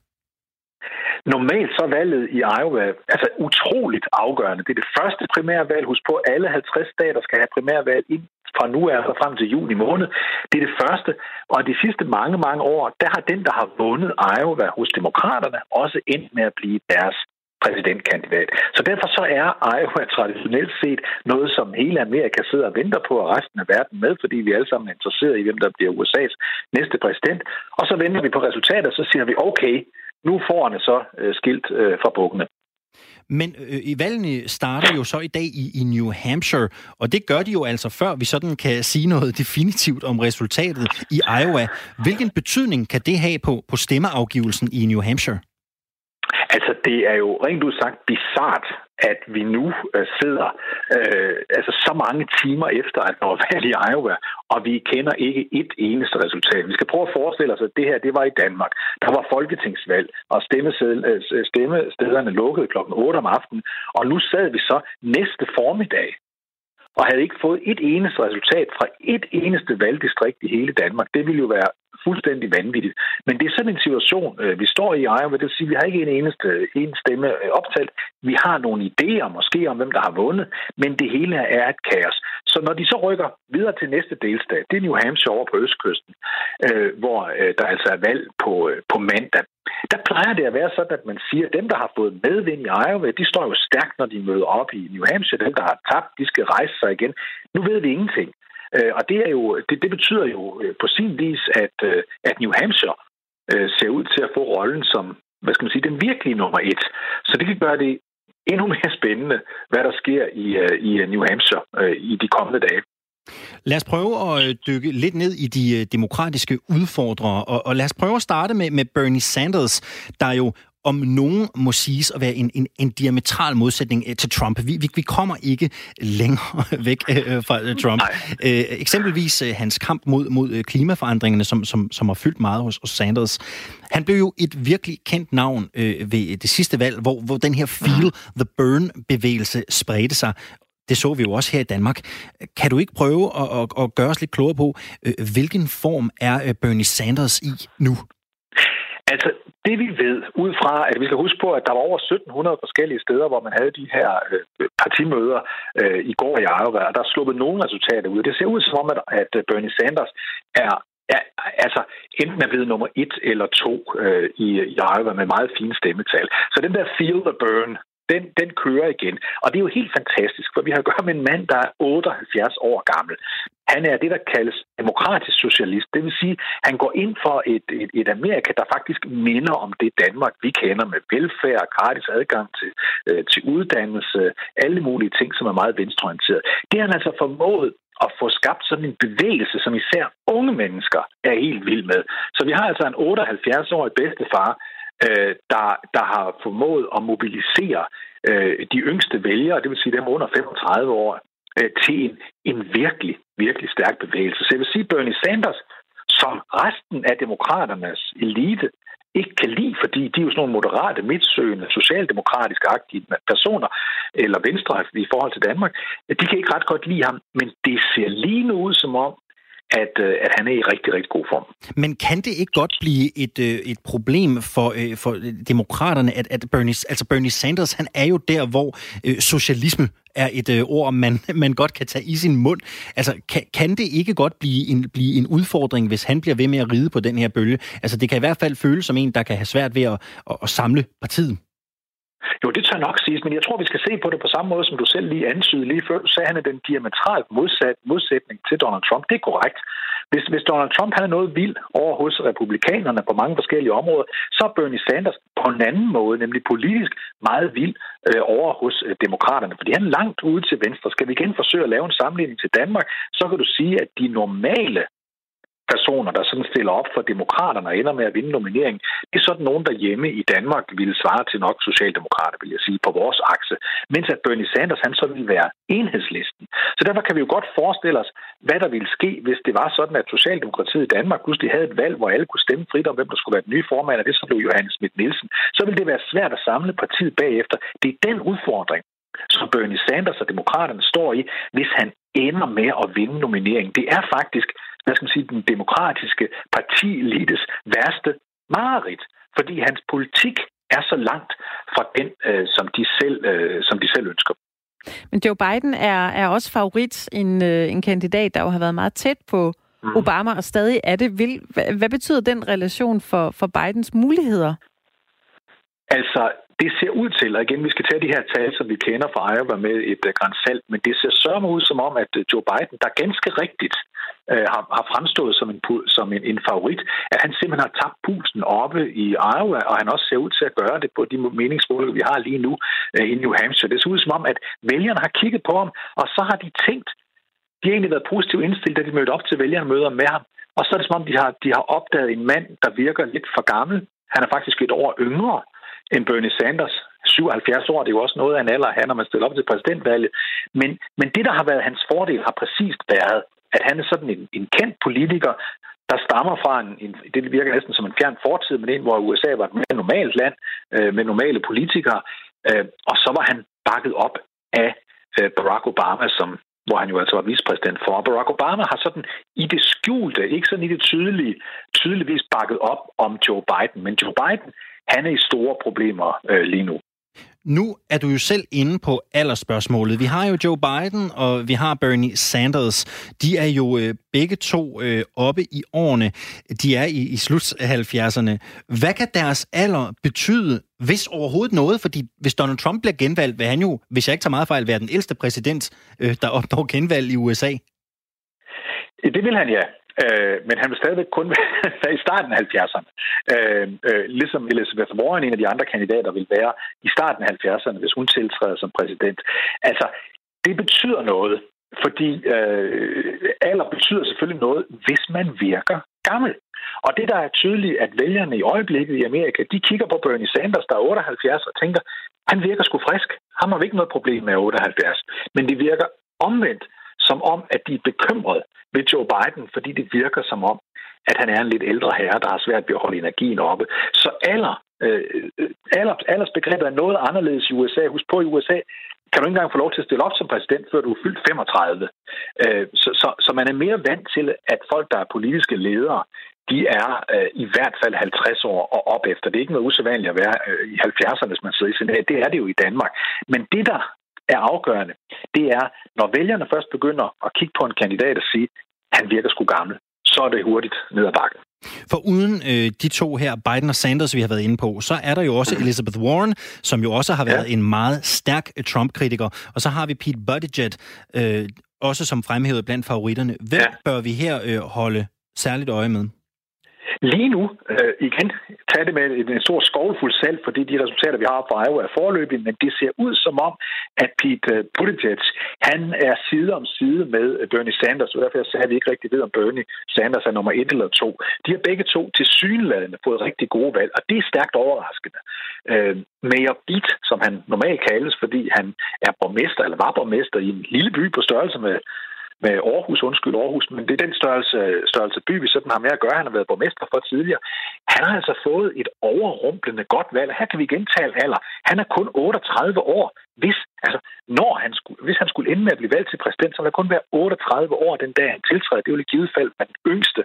Normalt så er valget i Iowa altså utroligt afgørende. Det er det første primærvalg. Husk på, alle 50 stater skal have primærvalg ind fra nu af og frem til juni måned. Det er det første. Og de sidste mange, mange år, der har den, der har vundet Iowa hos demokraterne, også endt med at blive deres præsidentkandidat. Så derfor så er Iowa traditionelt set noget, som hele Amerika sidder og venter på, og resten af verden med, fordi vi alle sammen er interesseret i, hvem der bliver USA's næste præsident. Og så venter vi på resultatet, og så siger vi, okay, nu får han så øh, skilt øh, fra bukkene. Men øh, i valgene starter jo så i dag i, i New Hampshire, og det gør de jo altså før vi sådan kan sige noget <laughs> definitivt om resultatet i Iowa. Hvilken betydning kan det have på, på stemmeafgivelsen i New Hampshire? Altså, det er jo rent udsagt bizart, at vi nu øh, sidder øh, altså så mange timer efter, at der var valg i Iowa, og vi kender ikke et eneste resultat. Vi skal prøve at forestille os, at det her det var i Danmark. Der var folketingsvalg, og øh, stemmestederne lukkede klokken 8 om aftenen, og nu sad vi så næste formiddag og havde ikke fået et eneste resultat fra et eneste valgdistrikt i hele Danmark. Det ville jo være fuldstændig vanvittigt. Men det er sådan en situation, øh, vi står i Iowa. Det vil sige, at vi har ikke en eneste en stemme øh, optalt. Vi har nogle idéer måske om, hvem der har vundet, men det hele er et kaos. Så når de så rykker videre til næste delstat, det er New Hampshire over på østkysten, øh, hvor øh, der altså er valg på, på mandag, der plejer det at være sådan, at man siger, at dem, der har fået medvind i Iowa, de står jo stærkt, når de møder op i New Hampshire. Dem, der har tabt, de skal rejse sig igen. Nu ved vi ingenting. Øh, og det, er jo, det, det betyder jo øh, på sin vis, at, øh, at New Hampshire øh, ser ud til at få rollen som hvad skal man sige, den virkelige nummer et. Så det kan gøre det endnu <laughs> mere spændende, hvad der sker i, i New Hampshire øh, i de kommende dage. Lad os prøve at dykke lidt ned i de demokratiske udfordrere, og, og lad os prøve at starte med, med Bernie Sanders, der jo om nogen må siges at være en, en, en diametral modsætning til Trump. Vi, vi, vi kommer ikke længere <laughs> væk øh, fra Trump. Øh, eksempelvis øh, hans kamp mod, mod klimaforandringerne, som, som, som har fyldt meget hos, hos Sanders. Han blev jo et virkelig kendt navn øh, ved det sidste valg, hvor, hvor den her Feel the Burn-bevægelse spredte sig. Det så vi jo også her i Danmark. Kan du ikke prøve at, at, at gøre os lidt klogere på, øh, hvilken form er Bernie Sanders i nu? Det vi ved, ud fra, at vi skal huske på, at der var over 1700 forskellige steder, hvor man havde de her øh, partimøder øh, i går i Iowa, og der er sluppet nogle resultater ud. Det ser ud som om, at, at øh, Bernie Sanders er Ja, altså enten er blevet nummer et eller to øh, i, i Iowa med meget fine stemmetal. Så den der feel the burn, den, den kører igen. Og det er jo helt fantastisk, for vi har at gøre med en mand, der er 78 år gammel. Han er det, der kaldes demokratisk socialist. Det vil sige, han går ind for et, et, et Amerika, der faktisk minder om det Danmark, vi kender med velfærd, gratis adgang til, øh, til uddannelse, alle mulige ting, som er meget venstreorienteret. Det har han altså formået at få skabt sådan en bevægelse, som især unge mennesker er helt vild med. Så vi har altså en 78-årig bedstefar, øh, der, der har formået at mobilisere øh, de yngste vælgere, det vil sige dem under 35 år, øh, til en, en virkelig, virkelig stærk bevægelse. Så jeg vil sige, Bernie Sanders, som resten af demokraternes elite ikke kan lide, fordi de er jo sådan nogle moderate, midtsøgende, socialdemokratisk agtige personer, eller venstre i forhold til Danmark, de kan ikke ret godt lide ham, men det ser lige nu ud som om, at, øh, at han er i rigtig, rigtig god form. Men kan det ikke godt blive et, øh, et problem for, øh, for demokraterne, at, at Bernie, altså Bernie Sanders, han er jo der, hvor øh, socialisme er et øh, ord, man, <laughs> man godt kan tage i sin mund. Altså, kan, kan det ikke godt blive en, blive en udfordring, hvis han bliver ved med at ride på den her bølge? Altså, det kan i hvert fald føles som en, der kan have svært ved at, at, at samle partiet. Jo, det tør nok siges, men jeg tror, vi skal se på det på samme måde, som du selv lige antydede lige før. Sagde, han er den diametralt modsat, modsætning til Donald Trump. Det er korrekt. Hvis, hvis Donald Trump han noget vild over hos republikanerne på mange forskellige områder, så er Bernie Sanders på en anden måde, nemlig politisk, meget vild øh, over hos øh, demokraterne. Fordi han er langt ude til venstre. Skal vi igen forsøge at lave en sammenligning til Danmark, så kan du sige, at de normale personer, der sådan stiller op for demokraterne og ender med at vinde nomineringen, det er sådan nogen, der hjemme i Danmark ville svare til nok socialdemokrater, vil jeg sige, på vores akse. Mens at Bernie Sanders, han så ville være enhedslisten. Så derfor kan vi jo godt forestille os, hvad der ville ske, hvis det var sådan, at Socialdemokratiet i Danmark pludselig havde et valg, hvor alle kunne stemme frit om, hvem der skulle være den nye formand, og det så blev Johannes Schmidt Nielsen. Så ville det være svært at samle partiet bagefter. Det er den udfordring, som Bernie Sanders og demokraterne står i, hvis han ender med at vinde nomineringen. Det er faktisk hvad skal man sige, den demokratiske partielites værste mareridt, fordi hans politik er så langt fra den, øh, som, de selv, øh, som de selv ønsker. Men Joe Biden er, er også favorit, en, øh, en kandidat, der jo har været meget tæt på mm. Obama, og stadig er det. Vil, hvad, hvad betyder den relation for, for Bidens muligheder? Altså, det ser ud til, og igen, vi skal tage de her tal, som vi kender fra Iowa med et uh, grænsalt, men det ser sørme ud som om, at uh, Joe Biden, der ganske rigtigt Øh, har, har fremstået som, en, som en, en favorit, at han simpelthen har tabt pulsen oppe i Iowa, og han også ser ud til at gøre det på de meningsmålinger, vi har lige nu øh, i New Hampshire. Det ser ud som om, at vælgerne har kigget på ham, og så har de tænkt, de har egentlig været positivt indstillet, da de mødte op til vælgermøder med ham. Og så er det som om, de har, de har opdaget en mand, der virker lidt for gammel. Han er faktisk et år yngre end Bernie Sanders. 77 år, det er jo også noget af en alder han, når man stiller op til præsidentvalget. Men, men det, der har været hans fordel, har præcis været, at han er sådan en, en kendt politiker, der stammer fra en, en, det virker næsten som en fjern fortid, men en, hvor USA var et mere normalt land øh, med normale politikere. Øh, og så var han bakket op af øh, Barack Obama, som hvor han jo altså var vicepræsident for. Og Barack Obama har sådan i det skjulte, ikke sådan i det tydelige, tydeligvis bakket op om Joe Biden. Men Joe Biden, han er i store problemer øh, lige nu. Nu er du jo selv inde på aldersspørgsmålet. Vi har jo Joe Biden, og vi har Bernie Sanders. De er jo øh, begge to øh, oppe i årene. De er i, i slut 70'erne. Hvad kan deres alder betyde, hvis overhovedet noget? Fordi hvis Donald Trump bliver genvalgt, vil han jo, hvis jeg ikke tager meget fejl, være den ældste præsident, øh, der opnår genvalg i USA. Det vil han, ja. Øh, men han vil stadigvæk kun <laughs> være i starten af 70'erne. Øh, øh, ligesom Elizabeth Warren, en af de andre kandidater, vil være i starten af 70'erne, hvis hun tiltræder som præsident. Altså, det betyder noget, fordi øh, alder betyder selvfølgelig noget, hvis man virker gammel. Og det, der er tydeligt, at vælgerne i øjeblikket i Amerika, de kigger på Bernie Sanders, der er 78, og tænker, han virker sgu frisk. Han har vi ikke noget problem med 78. Men det virker omvendt, som om, at de er bekymrede ved Joe Biden, fordi det virker som om, at han er en lidt ældre herre, der har svært ved at holde energien oppe. Så alder, øh, alder, aldersbegrebet er noget anderledes i USA. Husk på, i USA kan du ikke engang få lov til at stille op som præsident, før du er fyldt 35. Øh, så, så, så man er mere vant til, at folk, der er politiske ledere, de er øh, i hvert fald 50 år og op efter. Det er ikke noget usædvanligt at være øh, i 70'erne, hvis man sidder i senatet. Det er det jo i Danmark. Men det, der er afgørende, det er, når vælgerne først begynder at kigge på en kandidat og sige, han virker sgu gammel, så er det hurtigt ned ad bakken. For uden øh, de to her, Biden og Sanders, vi har været inde på, så er der jo også mm. Elizabeth Warren, som jo også har været ja. en meget stærk Trump-kritiker. Og så har vi Pete Buttigieg, øh, også som fremhævet blandt favoritterne. Hvem ja. bør vi her øh, holde særligt øje med? Lige nu, øh, igen, tag det med en stor skovfuld salt, fordi de resultater, vi har fra Iowa, er forløbige, men det ser ud som om, at Pete øh, Buttigieg, han er side om side med øh, Bernie Sanders, og derfor sagde vi ikke rigtig ved, om Bernie Sanders er nummer et eller to. De har begge to til synlædende fået rigtig gode valg, og det er stærkt overraskende. Øh, Mayor Beat, som han normalt kaldes, fordi han er borgmester, eller var borgmester i en lille by på størrelse med med Aarhus, undskyld Aarhus, men det er den størrelse, størrelse by, vi sådan har med at gøre. Han har været borgmester for tidligere. Han har altså fået et overrumplende godt valg. Her kan vi gentale alder. Han er kun 38 år. Hvis, altså, når han skulle, hvis han skulle ende med at blive valgt til præsident, så ville han kun være 38 år den dag, han tiltræder. Det ville i givet fald være den yngste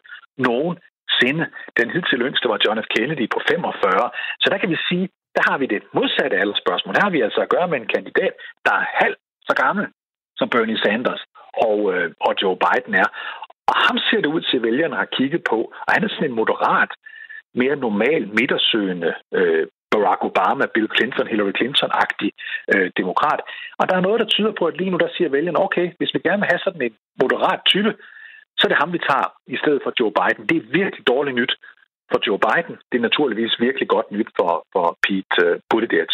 nogen sinde. Den hidtil yngste var John F. Kennedy på 45. Så der kan vi sige, der har vi det modsatte aldersspørgsmål. Der har vi altså at gøre med en kandidat, der er halv så gammel som Bernie Sanders og, øh, og Joe Biden er. Og ham ser det ud til, at vælgerne har kigget på, og han er sådan en moderat, mere normal, midtersøgende øh, Barack Obama, Bill Clinton, Hillary Clinton-agtig øh, demokrat. Og der er noget, der tyder på, at lige nu der siger vælgerne, okay, hvis vi gerne vil have sådan en moderat type, så er det ham, vi tager i stedet for Joe Biden. Det er virkelig dårligt nyt for Joe Biden. Det er naturligvis virkelig godt nyt for, for Pete øh, Buttigieg.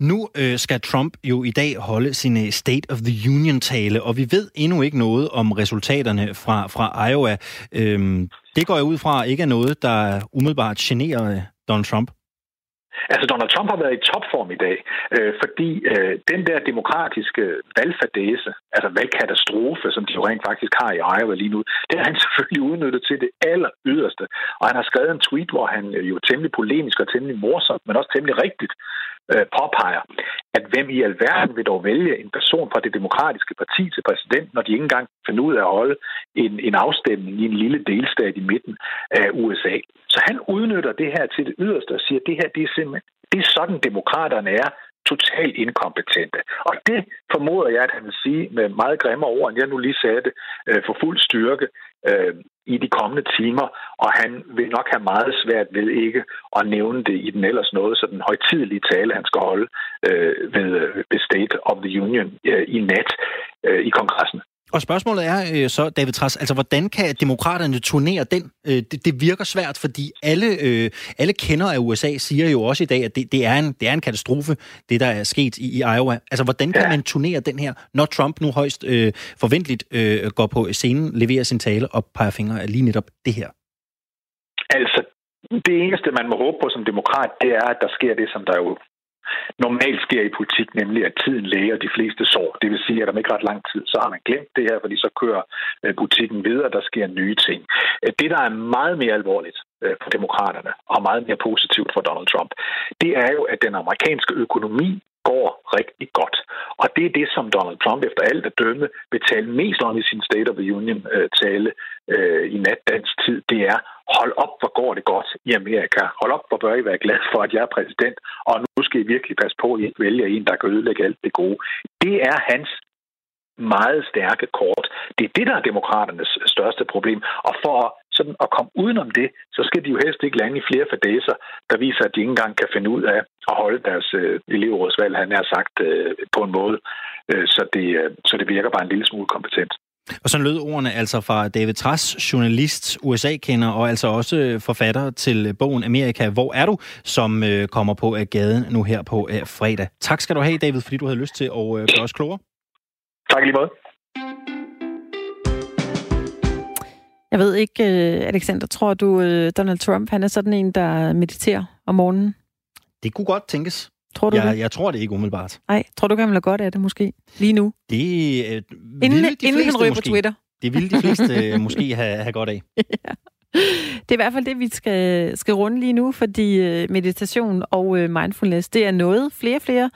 Nu øh, skal Trump jo i dag holde sin øh, State of the Union-tale, og vi ved endnu ikke noget om resultaterne fra, fra Iowa. Øhm, det går jeg ud fra ikke er noget, der umiddelbart generer øh, Donald Trump. Altså, Donald Trump har været i topform i dag, øh, fordi øh, den der demokratiske valgfadese, altså valgkatastrofe, som de jo rent faktisk har i Iowa lige nu, det har han <laughs> selvfølgelig udnyttet til det aller yderste. Og han har skrevet en tweet, hvor han øh, jo temmelig polemisk og temmelig morsomt, men også temmelig rigtigt øh, påpeger, at hvem i alverden vil dog vælge en person fra det demokratiske parti til præsident, når de ikke engang finder ud af at holde en, en afstemning i en lille delstat i midten af USA. Så han udnytter det her til det yderste og siger, at det her det er simpelthen det er sådan, demokraterne er totalt inkompetente. Og det formoder jeg, at han vil sige med meget grimme ord, end jeg nu lige sagde det, øh, for fuld styrke øh, i de kommende timer, og han vil nok have meget svært ved ikke at nævne det i den ellers noget så den højtidelige tale, han skal holde øh, ved, øh, ved State of the Union øh, i nat øh, i kongressen. Og spørgsmålet er øh, så, David Tras, altså hvordan kan demokraterne turnere den? Øh, det, det virker svært, fordi alle, øh, alle kender af USA siger jo også i dag, at det, det, er, en, det er en katastrofe, det der er sket i, i Iowa. Altså hvordan kan ja. man turnere den her, når Trump nu højst øh, forventeligt øh, går på scenen, leverer sin tale og peger fingre af lige netop det her? Altså, det eneste, man må håbe på som demokrat, det er, at der sker det, som der jo normalt sker i politik, nemlig at tiden læger de fleste sår. Det vil sige, at om ikke ret lang tid, så har man glemt det her, fordi så kører øh, butikken videre, der sker nye ting. Øh, det, der er meget mere alvorligt øh, for demokraterne, og meget mere positivt for Donald Trump, det er jo, at den amerikanske økonomi går rigtig godt. Og det er det, som Donald Trump efter alt at dømme vil tale mest om i sin State of the Union-tale øh, i nat dansk tid. Det er, hold op, hvor går det godt i Amerika. Hold op, hvor bør I være glad for, at jeg er præsident. Og nu skal I virkelig passe på, at I ikke vælger en, der kan ødelægge alt det gode. Det er hans meget stærke kort. Det er det, der er demokraternes største problem. Og for sådan at komme udenom det, så skal de jo helst ikke lande i flere fadæser, der viser, at de ikke engang kan finde ud af at holde deres øh, elevrådsvalg, han har sagt, øh, på en måde, øh, så, det, øh, så det virker bare en lille smule kompetent. Og så lød ordene altså fra David Trass, journalist, USA-kender og altså også forfatter til bogen Amerika, Hvor er du?, som øh, kommer på af gaden nu her på øh, fredag. Tak skal du have, David, fordi du havde lyst til at øh, gøre os klogere. Tak lige måde. Jeg ved ikke, øh, Alexander, tror du, øh, Donald Trump han er sådan en, der mediterer om morgenen? Det kunne godt tænkes. Tror du jeg, det? jeg tror det ikke umiddelbart. Nej, tror du, han vil have godt af det måske? Lige nu? Det øh, Inden, ville de inden han ryger på. Twitter? Det ville de fleste <laughs> øh, måske have, have godt af. <laughs> Det er i hvert fald det, vi skal, skal runde lige nu, fordi øh, meditation og øh, mindfulness, det er noget flere og flere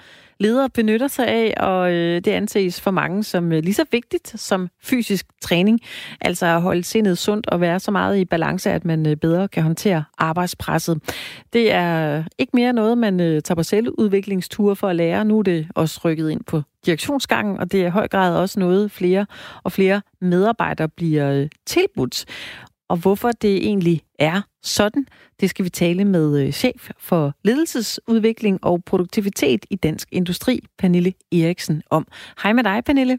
ledere benytter sig af, og øh, det anses for mange som øh, lige så vigtigt som fysisk træning. Altså at holde sindet sundt og være så meget i balance, at man øh, bedre kan håndtere arbejdspresset. Det er ikke mere noget, man tager på selvudviklingsture for at lære. Nu er det også rykket ind på direktionsgangen, og det er i høj grad også noget, flere og flere medarbejdere bliver tilbudt. Og hvorfor det egentlig er sådan, det skal vi tale med øh, chef for ledelsesudvikling og produktivitet i Dansk Industri, Pernille Eriksen, om. Hej med dig, Pernille.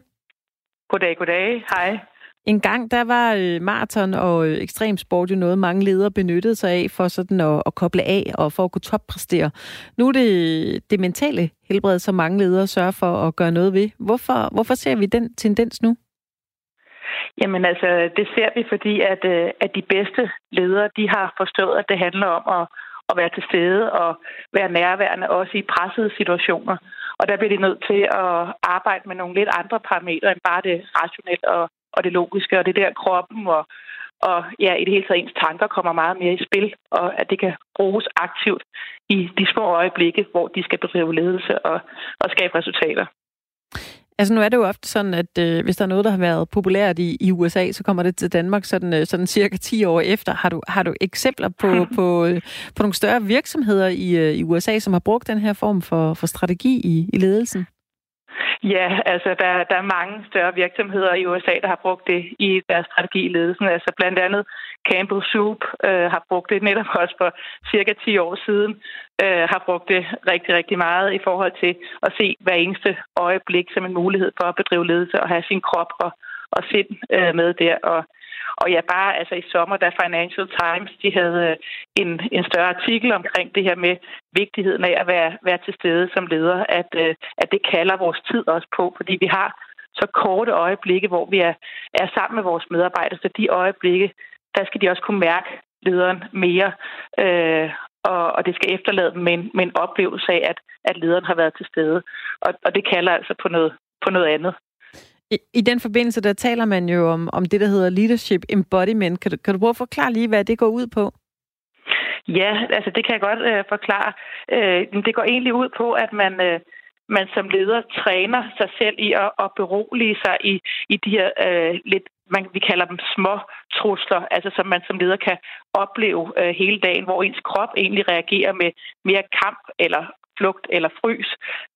Goddag, goddag. Hej. En gang der var øh, maraton og øh, ekstremsport jo noget, mange ledere benyttede sig af for sådan at, at koble af og for at kunne toppræstere. Nu er det det mentale helbred, som mange ledere sørger for at gøre noget ved. Hvorfor, hvorfor ser vi den tendens nu? Jamen altså, det ser vi, fordi at, øh, at de bedste ledere, de har forstået, at det handler om at, at være til stede og være nærværende, også i pressede situationer. Og der bliver de nødt til at arbejde med nogle lidt andre parametre end bare det rationelle og, og det logiske, og det der kroppen og, og ja, i det hele taget ens tanker kommer meget mere i spil, og at det kan bruges aktivt i de små øjeblikke, hvor de skal bedrive ledelse og, og skabe resultater. Altså nu er det jo ofte sådan, at øh, hvis der er noget, der har været populært i, i USA, så kommer det til Danmark sådan, øh, sådan cirka 10 år efter. Har du, har du eksempler på, på, øh, på nogle større virksomheder i, øh, i USA, som har brugt den her form for, for strategi i, i ledelsen? Ja, altså der, der er mange større virksomheder i USA, der har brugt det i deres strategi i ledelsen. Altså blandt andet Campbell Soup øh, har brugt det netop også for cirka 10 år siden. Øh, har brugt det rigtig, rigtig meget i forhold til at se hver eneste øjeblik som en mulighed for at bedrive ledelse og have sin krop og, og sind øh, med der. Og, og ja, bare altså i sommer, da Financial Times de havde øh, en, en større artikel omkring det her med vigtigheden af at være, være til stede som leder, at, øh, at det kalder vores tid også på, fordi vi har så korte øjeblikke, hvor vi er, er sammen med vores medarbejdere, så de øjeblikke, der skal de også kunne mærke lederen mere, øh, og, og det skal efterlade dem med en, med en oplevelse af, at, at lederen har været til stede. Og, og det kalder altså på noget, på noget andet. I, I den forbindelse, der taler man jo om, om det, der hedder leadership embodiment. Kan du, kan du prøve at forklare lige, hvad det går ud på? Ja, altså det kan jeg godt øh, forklare. Øh, det går egentlig ud på, at man, øh, man som leder træner sig selv i at, at berolige sig i, i de her øh, lidt, man, vi kalder dem små trusler, altså som man som leder kan opleve øh, hele dagen, hvor ens krop egentlig reagerer med mere kamp eller flugt eller frys.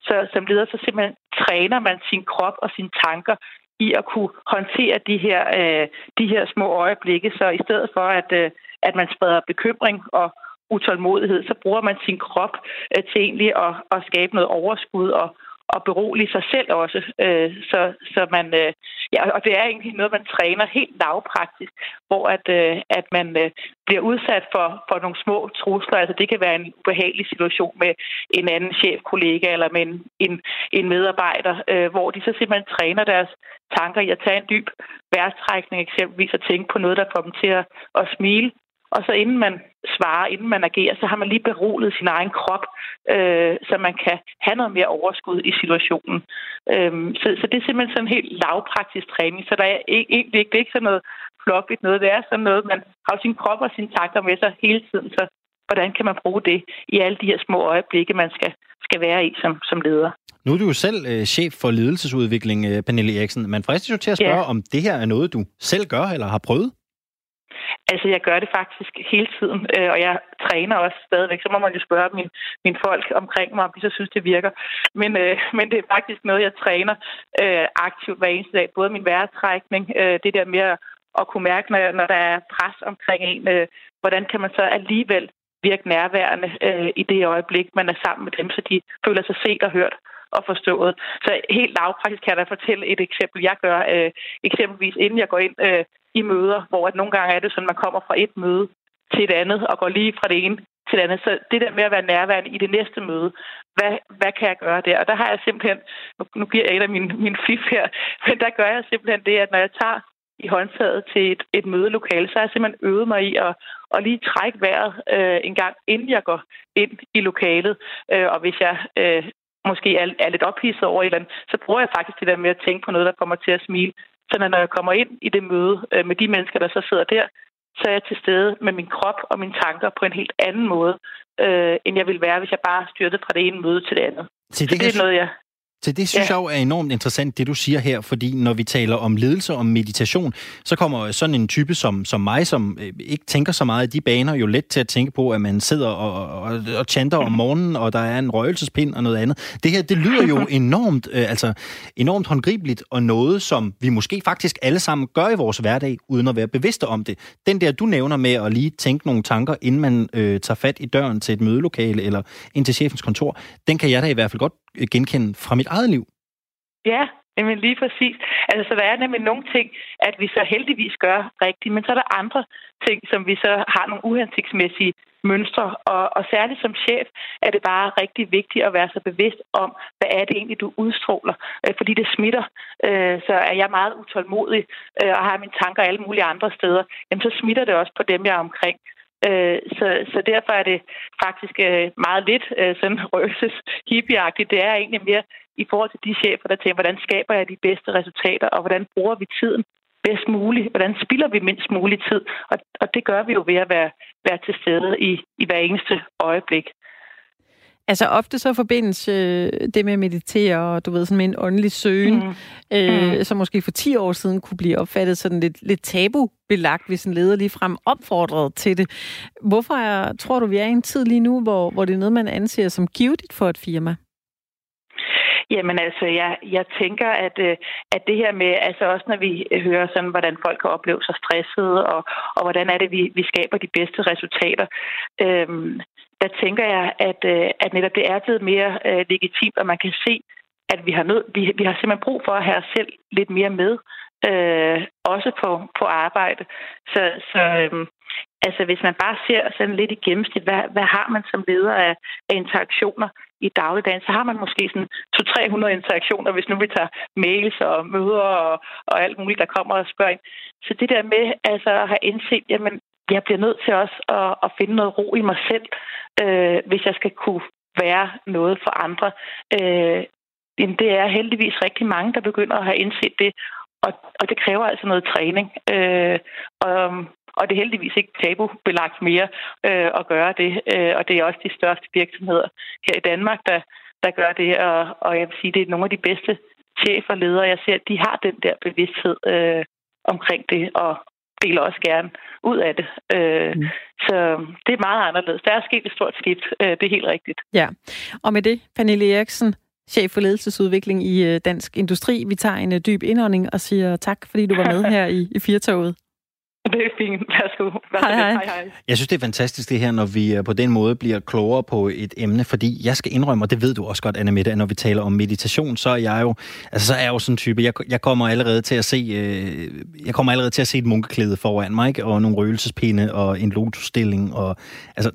Så som leder, så simpelthen træner man sin krop og sine tanker i at kunne håndtere de her, øh, de her små øjeblikke. Så i stedet for, at, øh, at man spreder bekymring og utålmodighed, så bruger man sin krop øh, til egentlig at, at skabe noget overskud og, og berolige sig selv også. Øh, så, så man, øh, ja, og det er egentlig noget, man træner helt lavpraktisk, hvor at, øh, at man øh, bliver udsat for, for nogle små trusler. Altså det kan være en ubehagelig situation med en anden chefkollega eller med en, en, en medarbejder, øh, hvor de så simpelthen træner deres tanker i at tage en dyb værtrækning eksempelvis og tænke på noget, der får dem til at, at smile og så inden man svarer, inden man agerer, så har man lige beroliget sin egen krop, øh, så man kan have noget mere overskud i situationen. Øhm, så, så det er simpelthen sådan en helt lavpraktisk træning. Så der er ikke, ikke, det er ikke sådan noget floppigt noget. Det er sådan noget, man har sin krop og sine tanker med sig hele tiden. Så hvordan kan man bruge det i alle de her små øjeblikke, man skal, skal være i som, som leder? Nu er du jo selv øh, chef for ledelsesudvikling, øh, Pernille Eriksen. Man fristes jo til at spørge, ja. om det her er noget, du selv gør eller har prøvet? Altså, jeg gør det faktisk hele tiden, øh, og jeg træner også stadigvæk. Så må man jo spørge min, min folk omkring mig, om de så synes, det virker. Men, øh, men det er faktisk noget, jeg træner øh, aktivt hver eneste dag. Både min vejrtrækning, øh, det der med at kunne mærke, når, når der er pres omkring en, øh, hvordan kan man så alligevel virke nærværende øh, i det øjeblik, man er sammen med dem, så de føler sig set og hørt og forstået. Så helt lavpraktisk kan jeg da fortælle et eksempel, jeg gør. Øh, eksempelvis inden jeg går ind øh, i møder, hvor at nogle gange er det sådan, at man kommer fra et møde til et andet og går lige fra det ene til det andet. Så det der med at være nærværende i det næste møde, hvad, hvad kan jeg gøre der? Og der har jeg simpelthen, nu giver jeg et af mine, mine fif her, <laughs> men der gør jeg simpelthen det, at når jeg tager i håndtaget til et, et mødelokale, så har jeg simpelthen øvet mig i at, at lige trække vejret øh, en gang, inden jeg går ind i lokalet. Øh, og hvis jeg øh, måske er, er lidt ophidset over et eller andet, så bruger jeg faktisk det der med at tænke på noget, der kommer til at smile. Så når jeg kommer ind i det møde øh, med de mennesker, der så sidder der, så er jeg til stede med min krop og mine tanker på en helt anden måde, øh, end jeg ville være, hvis jeg bare styrtede fra det ene møde til det andet. Så det, så det er noget, jeg... Så det synes ja. jeg jo er enormt interessant, det du siger her, fordi når vi taler om ledelse og meditation, så kommer sådan en type som, som mig, som øh, ikke tænker så meget i de baner, jo let til at tænke på, at man sidder og, og, og chanter om morgenen, og der er en røgelsespind og noget andet. Det her, det lyder jo <laughs> enormt, øh, altså enormt håndgribeligt, og noget, som vi måske faktisk alle sammen gør i vores hverdag, uden at være bevidste om det. Den der, du nævner med at lige tænke nogle tanker, inden man øh, tager fat i døren til et mødelokale eller ind til chefens kontor, den kan jeg da i hvert fald godt genkende fra mit eget liv. Ja, Jamen lige præcis. Altså, så der er nemlig nogle ting, at vi så heldigvis gør rigtigt, men så er der andre ting, som vi så har nogle uhensigtsmæssige mønstre. Og, og særligt som chef er det bare rigtig vigtigt at være så bevidst om, hvad er det egentlig, du udstråler. Øh, fordi det smitter. Øh, så er jeg meget utålmodig øh, og har mine tanker alle mulige andre steder, jamen så smitter det også på dem, jeg er omkring. Øh, så, så derfor er det faktisk øh, meget lidt øh, sådan <laughs> røses hippieagtigt. Det er egentlig mere i forhold til de chefer, der tænker, hvordan skaber jeg de bedste resultater, og hvordan bruger vi tiden bedst muligt? Hvordan spilder vi mindst mulig tid? Og, og det gør vi jo ved at være, være til stede i, i hver eneste øjeblik. Altså ofte så forbindes øh, det med at meditere og du ved, sådan med en åndelig søgen, mm. Øh, mm. som måske for 10 år siden kunne blive opfattet sådan lidt, lidt tabubelagt, hvis en leder lige frem opfordrede til det. Hvorfor er, tror du, vi er i en tid lige nu, hvor, hvor det er noget, man anser som givet for et firma? Jamen altså, jeg, jeg tænker, at, øh, at det her med, altså også når vi hører sådan, hvordan folk kan opleve sig stressede, og, og hvordan er det, vi, vi skaber de bedste resultater, øhm, der tænker jeg, at, øh, at netop det er blevet mere øh, legitimt, og man kan se, at vi har, nød, vi, vi har simpelthen brug for at have os selv lidt mere med, øh, også på, på arbejde. Så, så øh, altså, hvis man bare ser sådan lidt i gennemsnit, hvad, hvad har man som leder af, af interaktioner i dagligdagen, så har man måske sådan 200-300 interaktioner, hvis nu vi tager mails og møder og, og alt muligt, der kommer og spørger ind. Så det der med altså, at have indset, jamen, jeg bliver nødt til også at, at finde noget ro i mig selv, øh, hvis jeg skal kunne være noget for andre. Øh, det er heldigvis rigtig mange, der begynder at have indset det, og, og det kræver altså noget træning. Øh, og, og det er heldigvis ikke tabubelagt mere øh, at gøre det, øh, og det er også de største virksomheder her i Danmark, der, der gør det, og, og jeg vil sige, det er nogle af de bedste chefer og ledere, jeg ser, de har den der bevidsthed øh, omkring det, og deler også gerne ud af det. Øh, mm. Så det er meget anderledes. Der er sket et stort skift, øh, det er helt rigtigt. Ja, og med det, Pernille Eriksen, chef for ledelsesudvikling i øh, Dansk Industri. Vi tager en øh, dyb indånding og siger tak, fordi du var med <laughs> her i, i Firtoget. <laughs> Det er fint. Værsgo. Værsgo. Hej, hej. hej, hej. Jeg synes, det er fantastisk det her, når vi øh, på den måde bliver klogere på et emne, fordi jeg skal indrømme, og det ved du også godt, Anna Mette, at når vi taler om meditation, så er jeg jo, altså så er jeg jo sådan en type, jeg, jeg kommer allerede til at se, øh, jeg kommer allerede til at se et munkeklæde foran mig, ikke? og nogle røgelsespinde og en lotusstilling, og altså...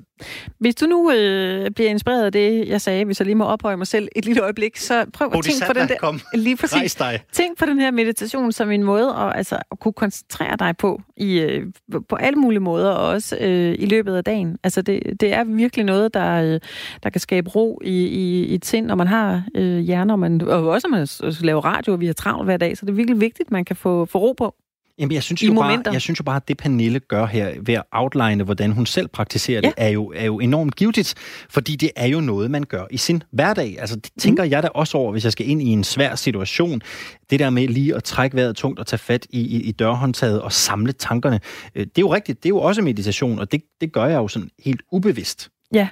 Hvis du nu øh, bliver inspireret af det, jeg sagde, hvis jeg lige må ophøje mig selv et lille øjeblik, så prøv at tænke på den der... Kom. Lige præcis. Tænk på den her meditation som en måde at, altså, at kunne koncentrere dig på i øh, på alle mulige måder, også øh, i løbet af dagen. Altså det, det er virkelig noget, der, øh, der kan skabe ro i, i, i sind, når man har øh, hjerner, og, man, og også når man laver radio, og vi har travlt hver dag, så det er virkelig vigtigt, at man kan få, få ro på. Jamen, jeg synes, jo bare, jeg synes jo bare, at det Pernille gør her ved at outline, hvordan hun selv praktiserer det, ja. er, jo, er jo enormt givetigt, fordi det er jo noget, man gør i sin hverdag. Altså, det tænker mm. jeg da også over, hvis jeg skal ind i en svær situation. Det der med lige at trække vejret tungt og tage fat i, i, i dørhåndtaget og samle tankerne, øh, det er jo rigtigt, det er jo også meditation, og det, det gør jeg jo sådan helt ubevidst. Ja,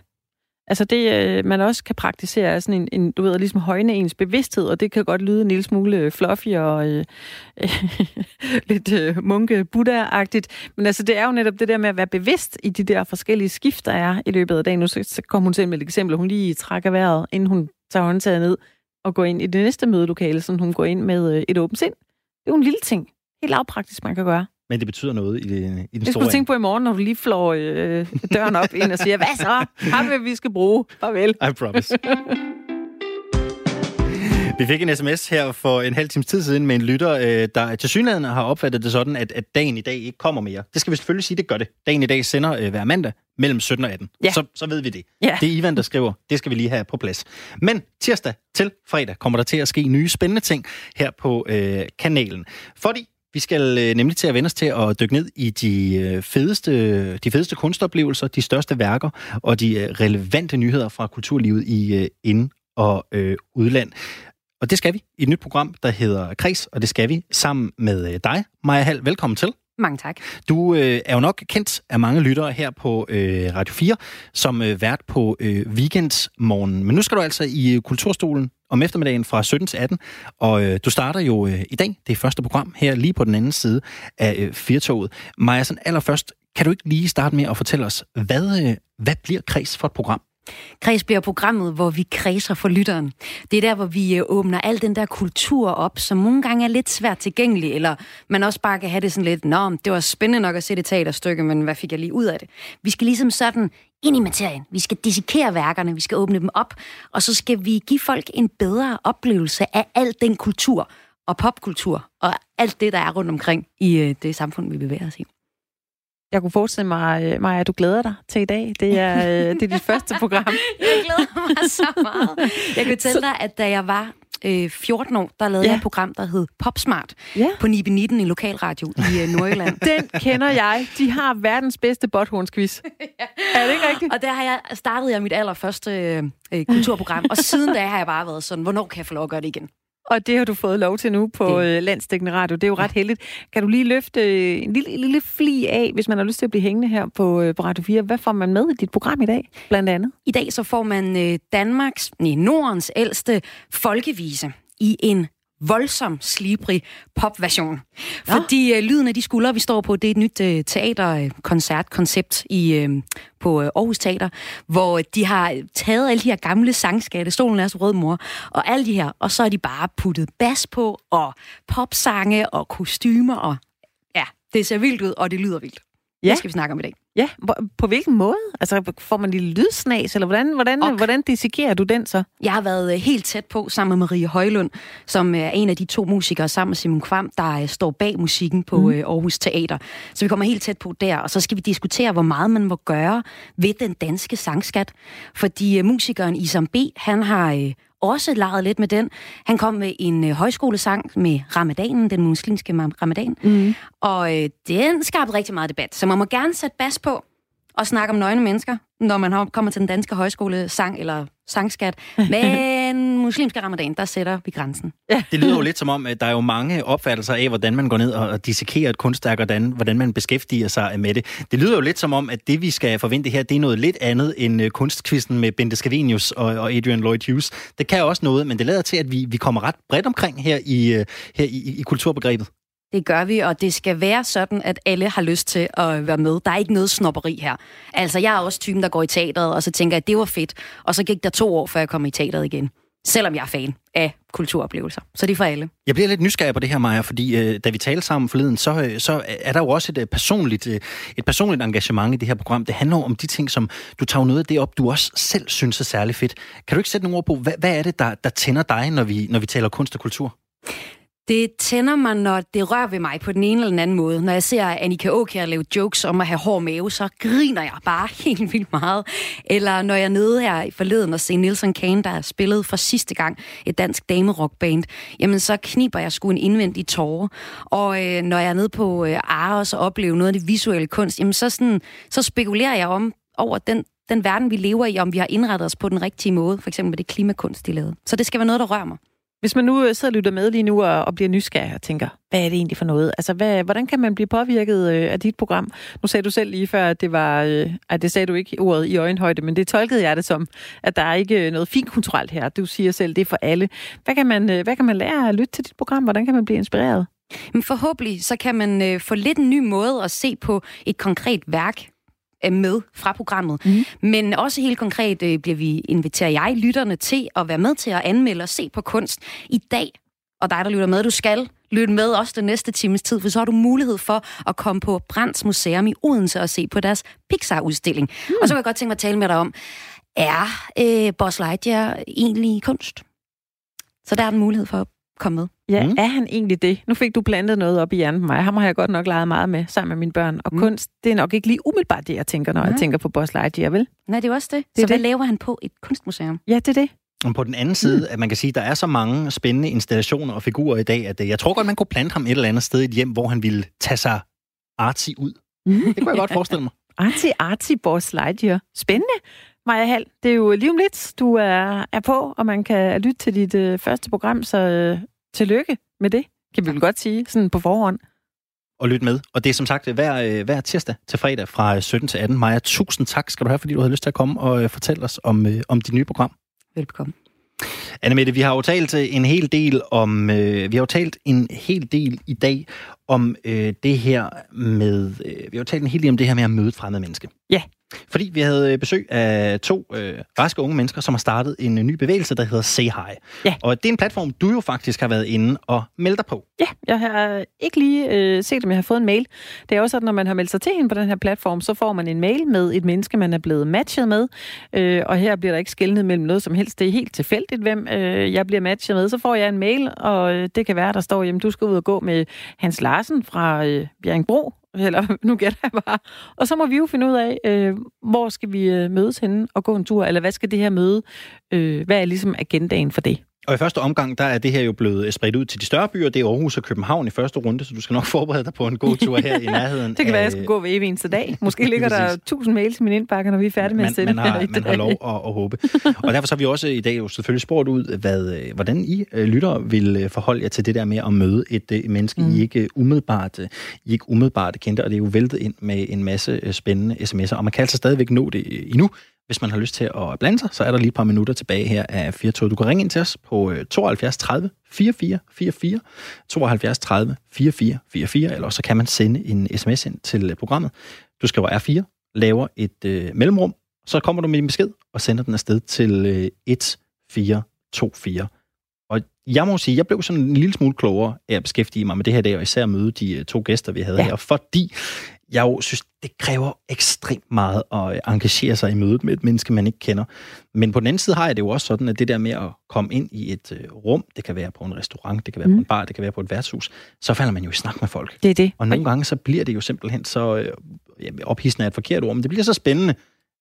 Altså det, øh, man også kan praktisere, er sådan en, en, du ved, ligesom højne ens bevidsthed, og det kan godt lyde en lille smule øh, fluffy og øh, <laughs> lidt øh, munke buddha Men altså det er jo netop det der med at være bevidst i de der forskellige skift, der er i løbet af dagen. Nu så, så kom hun til med et eksempel, hun lige trækker vejret, inden hun tager håndtaget ned. og går ind i det næste mødelokale, så hun går ind med øh, et åbent sind. Det er jo en lille ting. Helt lavpraktisk, man kan gøre. Men det betyder noget i, i den Det store skulle du tænke på i morgen, når du lige flår øh, døren op ind og siger, hvad så? Har vi, vi skal bruge? Farvel. I promise. Vi fik en sms her for en halv times tid siden med en lytter, øh, der til synligheden har opfattet det sådan, at, at dagen i dag ikke kommer mere. Det skal vi selvfølgelig sige, det gør det. Dagen i dag sender øh, hver mandag mellem 17 og 18. Ja. Så, så ved vi det. Ja. Det er Ivan, der skriver. Det skal vi lige have på plads. Men tirsdag til fredag kommer der til at ske nye spændende ting her på øh, kanalen. Fordi vi skal øh, nemlig til at vende os til at dykke ned i de, øh, fedeste, de fedeste kunstoplevelser, de største værker og de øh, relevante nyheder fra kulturlivet i ind- og øh, udland. Og det skal vi i et nyt program, der hedder Kres, og det skal vi sammen med dig, Maja Hall. Velkommen til. Mange tak. Du øh, er jo nok kendt af mange lyttere her på øh, Radio 4 som øh, vært på øh, weekendsmorgen. Men nu skal du altså i øh, Kulturstolen om eftermiddagen fra 17 til 18, og øh, du starter jo øh, i dag, det første program her lige på den anden side af øh, Firtoget. Maja, sådan allerførst, kan du ikke lige starte med at fortælle os, hvad, øh, hvad bliver Kreds for et program? Kreds bliver programmet, hvor vi kredser for lytteren. Det er der, hvor vi øh, åbner al den der kultur op, som nogle gange er lidt svært tilgængelig, eller man også bare kan have det sådan lidt, nå, det var spændende nok at se det teaterstykke, men hvad fik jeg lige ud af det? Vi skal ligesom sådan ind i materien. Vi skal dissekere værkerne, vi skal åbne dem op, og så skal vi give folk en bedre oplevelse af al den kultur og popkultur, og alt det, der er rundt omkring i øh, det samfund, vi bevæger os i. Jeg kunne forestille mig, øh, Maja, at du glæder dig til i dag. Det er, øh, det er dit <laughs> første program. Jeg glæder mig så meget. Jeg kan <laughs> fortælle dig, at da jeg var øh, 14 år, der lavede Ja. jeg et program, der hed Popsmart Ja. på Nibe 19 i lokalradio i øh, Nordjylland. <laughs> Den kender jeg. De har verdens bedste botthornsquiz. Er det ikke rigtigt? Og der har jeg startet jeg mit allerførste øh, øh, kulturprogram, og siden da har jeg bare været sådan, hvornår kan jeg få lov at gøre det igen? Og det har du fået lov til nu på Det. øh, Landsdækkende Radio. Det er jo ret heldigt. Kan du lige løfte øh, en lille, lille fli af, hvis man har lyst til at blive hængende her på, øh, på Radio 4? Hvad får man med i dit program i dag, blandt andet? I dag så får man Danmarks, nej, Nordens ældste folkevise i en voldsom, slibrig popversion. Fordi øh, lyden af de skuldre, vi står på, det er et nyt øh, teaterkoncertkoncept i øh, på øh, Aarhus Teater, hvor de har taget alle de her gamle sangskatte, Stolen er så rød mor, og alle de her, og så har de bare puttet bas på, og popsange, og kostymer, og ja, det ser vildt ud, og det lyder vildt. Ja. Det skal vi snakke om i dag. Ja, på hvilken måde? Altså, får man en lille lydsnas, eller hvordan, hvordan, Ok. hvordan dissekerer du den så? Jeg har været øh, helt tæt på sammen med Marie Højlund, som er en af de to musikere sammen med Simon Kvam, der øh, står bag musikken på mm. Aarhus Teater. Så vi kommer helt tæt på der, og så skal vi diskutere, hvor meget man må gøre ved den danske sangskat. Fordi øh, musikeren Isam B., han har øh, også leget lidt med den. Han kom med en øh, højskolesang med ramadanen, den muslimske ma- ramadan, Mm. og øh, den skabte rigtig meget debat. Så man må gerne sætte bas på og snakke om nøgne mennesker, når man kommer til den danske højskole sang eller sangskat. <laughs> Men muslimske ramadan, der sætter vi grænsen. Det lyder jo lidt som om, at der er jo mange opfattelser af, hvordan man går ned og dissekerer et kunstværk, og hvordan, hvordan man beskæftiger sig med det. Det lyder jo lidt som om, at det, vi skal forvente her, det er noget lidt andet end øh, kunstkvisten med Bente Scavenius og, og Adrian Lloyd Hughes. Det kan også noget, men det lader til, at vi, vi kommer ret bredt omkring her i, øh, her i, i kulturbegrebet. Det gør vi, og det skal være sådan, at alle har lyst til at være med. Der er ikke noget snopperi her. Altså, jeg er også typen, der går i teateret, og så tænker jeg, at det var fedt. Og så gik der to år, før jeg kom i teateret igen. Selvom jeg er fan af kulturoplevelser. Så det er for alle. Jeg bliver lidt nysgerrig på det her, Maja, fordi øh, da vi talte sammen forleden, så, øh, så er der jo også et øh, personligt, øh, et personligt engagement i det her program. Det handler om de ting, som du tager noget af det op, du også selv synes er særlig fedt. Kan du ikke sætte nogle ord på, hvad, hvad er det, der, der tænder dig, når vi, når vi taler kunst og kultur? Det tænder mig, når det rører ved mig på den ene eller den anden måde. Når jeg ser Annika Åkær lave jokes om at have hård mave, så griner jeg bare <laughs> helt vildt meget. Eller når jeg er nede her i forleden og ser Nilsson Kane, der har spillet for sidste gang et dansk damerockband, jamen så kniber jeg sgu en indvendig tårer. Og øh, når jeg er nede på øh, Aros og oplever noget af det visuelle kunst, jamen så, sådan, så spekulerer jeg om over den, den verden, vi lever i, om vi har indrettet os på den rigtige måde, for eksempel med det klimakunst, de lavede. Så det skal være noget, der rører mig. Hvis man nu øh, sidder og lytter med lige nu og, og bliver nysgerrig og tænker, hvad er det egentlig for noget? Altså, hvad, hvordan kan man blive påvirket øh, af dit program? Nu sagde du selv lige før, at det var, øh, at det sagde du ikke ordet i øjenhøjde, men det tolkede jeg det som, at der er ikke øh, noget fint kulturelt her. Du siger selv, det er for alle. Hvad kan man, øh, hvad kan man lære at lytte til dit program? Hvordan kan man blive inspireret? Men forhåbentlig så kan man øh, få lidt en ny måde at se på et konkret værk med fra programmet. Mm. Men også helt konkret øh, bliver vi inviterer jeg lytterne til at være med til at anmelde og se på kunst i dag. Og dig, der lytter med, du skal lytte med også den næste times tid, for så har du mulighed for at komme på Brands Museum i Odense og se på deres Pixar-udstilling. Mm. Og så kan jeg godt tænke mig at tale med dig om, er øh, Buzz Lightyear egentlig kunst? Så der er en mulighed for komme med. Ja, mm. er han egentlig det? Nu fik du blandet noget op i hjernen på mig. Ham har jeg godt nok leget meget med sammen med mine børn. Og mm. kunst, det er nok ikke lige umiddelbart det, jeg tænker, når Nej. jeg tænker på Buzz Lightyear, vel? Nej, det er også det. Det er så hvad det. laver han på et kunstmuseum? Ja, det er det. Og på den anden side, mm. at man kan sige, at der er så mange spændende installationer og figurer i dag, at øh, jeg tror godt, man kunne plante ham et eller andet sted i et hjem, hvor han ville tage sig artsy ud. Mm. Det kunne jeg godt forestille mig. <laughs> Artsy, artsy Buzz Lightyear. Spændende. Maja Hall, det er jo lige om lidt, du er, er på, og man kan lytte til dit øh, første program, så øh, tillykke med det, kan vi vel godt sige, sådan på forhånd. Og lytte med. Og det er som sagt hver, øh, hver tirsdag til fredag fra 17 til 18. Maja, tusind tak skal du have, fordi du havde lyst til at komme og øh, fortælle os om, øh, om dit nye program. Velbekomme. Anne Mette, vi har jo talt øh, en hel del om, øh, vi har jo talt en hel del i dag om øh, det her med, øh, vi har jo talt en hel del om det her med at møde et fremmed menneske. Ja. Fordi vi havde øh, besøg af to øh, raske unge mennesker, som har startet en øh, ny bevægelse, der hedder Say Hi. Ja. Og det er en platform, du jo faktisk har været inde og meldt dig på. Ja, jeg har ikke lige øh, set, om jeg har fået en mail. Det er også sådan, når man har meldt sig til hende på den her platform, så får man en mail med et menneske, man er blevet matchet med. Øh, og her bliver der ikke skældnet mellem noget som helst. Det er helt tilfældigt, hvem øh, jeg bliver matchet med. Så får jeg en mail, og øh, det kan være, der står, jamen du skal ud og gå med Hans Larsen fra øh, Bjerringbro, <laughs> eller nu gætter jeg bare. Og så må vi jo finde ud af, øh, hvor skal vi øh, mødes henne og gå en tur, eller hvad skal det her møde, øh, hvad er ligesom agendaen for det? Og i første omgang, der er det her jo blevet spredt ud til de større byer. Det er Aarhus og København i første runde, så du skal nok <laughs> forberede dig på en god tur her i nærheden. det kan af... være, at jeg skal gå ved evig eneste dag. <laughs> Måske ligger der tusind mails i min indbakke, når vi er færdige med at sende man har, man har dag. lov at, at håbe. Og derfor så har vi også i dag jo selvfølgelig spurgt ud, hvad, øh, hvordan I øh, lytter vil øh, forholde jer til det der med at møde et øh, menneske, mm. I ikke umiddelbart, øh, I ikke umiddelbart kendte, og det er jo væltet ind med en masse øh, spændende sms'er, og man kan altså stadigvæk nå det øh, endnu. Hvis man har lyst til at blande sig, så er der lige et par minutter tilbage her af 4 Du kan ringe ind til os på øh, 72 30 44 44, 72 30 44 44, eller så kan man sende en sms ind til øh, programmet. Du skriver R4, laver et øh, mellemrum, så kommer du med din besked og sender den afsted til øh, 1424. Og jeg må sige, jeg blev sådan en lille smule klogere af at beskæftige mig med det her dag, og især møde de øh, to gæster, vi havde ja. her, fordi jeg jo synes, det kræver ekstremt meget at øh, engagere sig i mødet med et menneske, man ikke kender. Men på den anden side har jeg det jo også sådan, at det der med at komme ind i et øh, rum, det kan være på en restaurant, det kan være mm. på en bar, det kan være på et værtshus, så falder man jo i snak med folk. Det er det. Og nogle gange så bliver det jo simpelthen så, øh, ja, ophidsende er et forkert ord, men det bliver så spændende,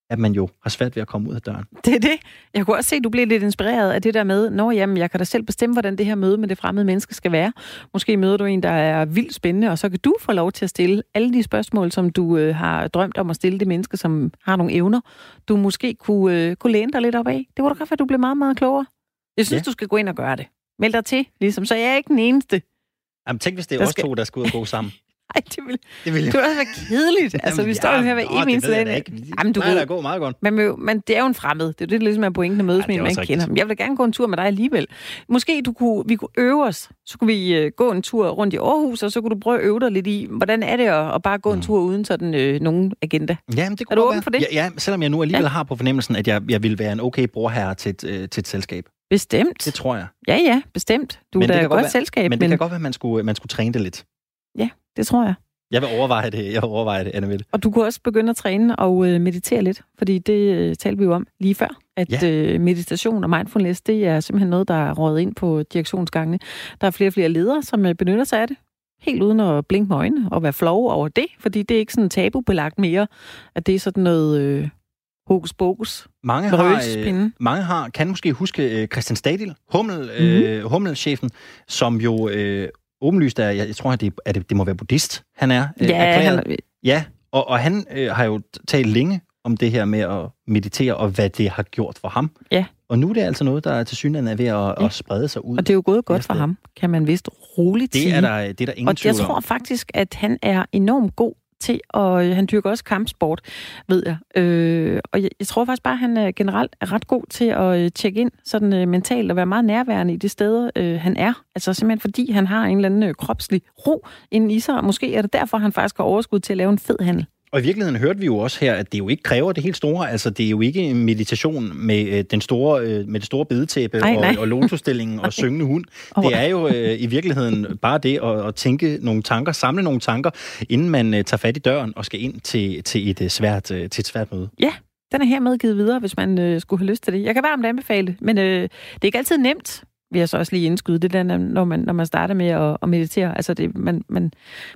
at man jo har svært ved at komme ud af døren. Det er det. Jeg kunne også se, at du blev lidt inspireret af det der med, Nå jamen, jeg kan da selv bestemme, hvordan det her møde med det fremmede menneske skal være. Måske møder du en, der er vildt spændende, og så kan du få lov til at stille alle de spørgsmål, som du øh, har drømt om at stille det menneske, som har nogle evner, du måske kunne, øh, kunne læne dig lidt op af. Det var da godt, at du blev meget, meget klogere. Jeg synes, Ja. du skal gå ind og gøre det. Meld dig til, ligesom, så jeg er ikke den eneste. Jamen tænk, hvis det er Der os skal- to, der skal ud og gå sammen. <laughs> Ej, det vil, Det ville det vil også være kedeligt. altså, vi står jo her hver evig eneste dag. Jamen, du Nej, der går meget godt. Men, men, men det er jo en fremmed. Det er det, der ligesom er pointen at mødes Ja, med en, er man kender. rigtigt. Jeg vil da gerne gå en tur med dig alligevel. Måske du kunne, vi kunne øve os. Så kunne vi øh, gå en tur rundt i Aarhus, og så kunne du prøve at øve dig lidt i, hvordan er det at, at bare gå en tur uden sådan øh, nogen agenda. Ja, men det kunne du godt åben være. for det? Ja, ja, selvom jeg nu alligevel Ja. har på fornemmelsen, at jeg, jeg vil være en okay brorherre til et, øh, til et selskab. Bestemt. Det tror jeg. Ja, ja, bestemt. Du Men er da et godt godt være- selskab, Men men, det kan godt være, at man skulle, man skulle træne det lidt. Det tror jeg. Jeg vil overveje det, jeg vil overveje det, Anna Mette. Og du kunne også begynde at træne og øh, meditere lidt, fordi det øh, talte vi jo om lige før, at Ja. øh, meditation og mindfulness, det er simpelthen noget, der er røget ind på direktionsgangene. Der er flere og flere ledere, som øh, benytter sig af det, helt uden at blinke med øjnene og være flove over det, fordi det er ikke sådan tabubelagt mere, at det er sådan noget øh, hokus pokus. Mange har, øh, mange har, kan måske huske øh, Christian Stadil, Hummel, øh, Hummel-chefen, som jo øh, åbenlyst er, jeg, jeg tror, at det, at det, det må være buddhist, han er øh, Ja, erklæret. han, Ja, og, og han øh, har jo talt længe om det her med at meditere, og hvad det har gjort for ham. Ja. Og nu er det altså noget, der til synligheden er ved at, Ja. at sprede sig ud. og det er jo gået godt for ham, kan man vist roligt sige. det er der, det er der ingen Og jeg tror faktisk, at han er enormt god til, og øh, han dyrker også kampsport, ved jeg. Øh, og jeg, jeg tror faktisk bare, at han er generelt er ret god til at øh, tjekke ind sådan øh, mentalt og være meget nærværende i de steder, øh, han er. Altså simpelthen fordi han har en eller anden øh, kropslig ro inden i sig, og måske er det derfor, han faktisk har overskud til at lave en fed handel. Og i virkeligheden hørte vi jo også her, at det jo ikke kræver det helt store. Altså, det er jo ikke en meditation med, øh, den store, øh, med det store bedetæppe Ej, nej. og, og lotusstillingen og <laughs> syngende hund. Det er jo øh, i virkeligheden bare det at, at tænke nogle tanker, samle nogle tanker, inden man øh, tager fat i døren og skal ind til, til, et, øh, svært, øh, til et svært møde. Ja, den er hermed givet videre, hvis man øh, skulle have lyst til det. Jeg kan varmt anbefale det, men øh, det er ikke altid nemt, vil jeg så også lige indskyde, det der, når man, når man starter med at, at meditere. Altså, det, man, man,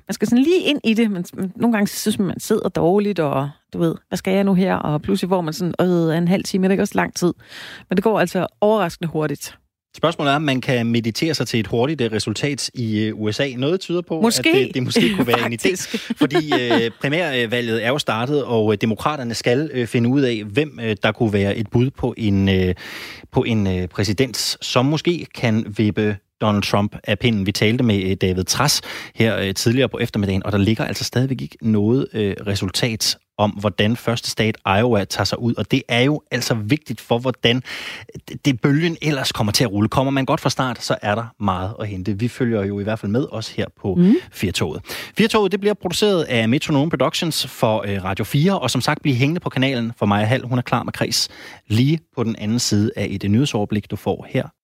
man skal sådan lige ind i det. Man, man, nogle gange synes man, man sidder dårligt, og du ved, hvad skal jeg nu her? Og pludselig får man sådan, øh, en halv time, det er ikke også lang tid. Men det går altså overraskende hurtigt. Spørgsmålet er, om man kan meditere sig til et hurtigt øh, resultat i øh, USA. Noget tyder på, Måske. at det, det måske kunne være en <laughs> idé. Fordi øh, primærvalget er jo startet, og øh, demokraterne skal øh, finde ud af, hvem øh, der kunne være et bud på en, øh, på en øh, præsident, som måske kan vippe Donald Trump af pinden. Vi talte med øh, David Tras her øh, tidligere på eftermiddagen, og der ligger altså stadigvæk ikke noget øh, resultat om, hvordan første stat Iowa tager sig ud. Og det er jo altså vigtigt for, hvordan det bølgen ellers kommer til at rulle. Kommer man godt fra start, så er der meget at hente. Vi følger jo i hvert fald med os her på mm. Firtoget. Firtoget, det bliver produceret af Metronome Productions for øh, Radio 4, og som sagt bliver hængende på kanalen for Maja Hall. Hun er klar med kreds lige på den anden side af et nyhedsoverblik, du får her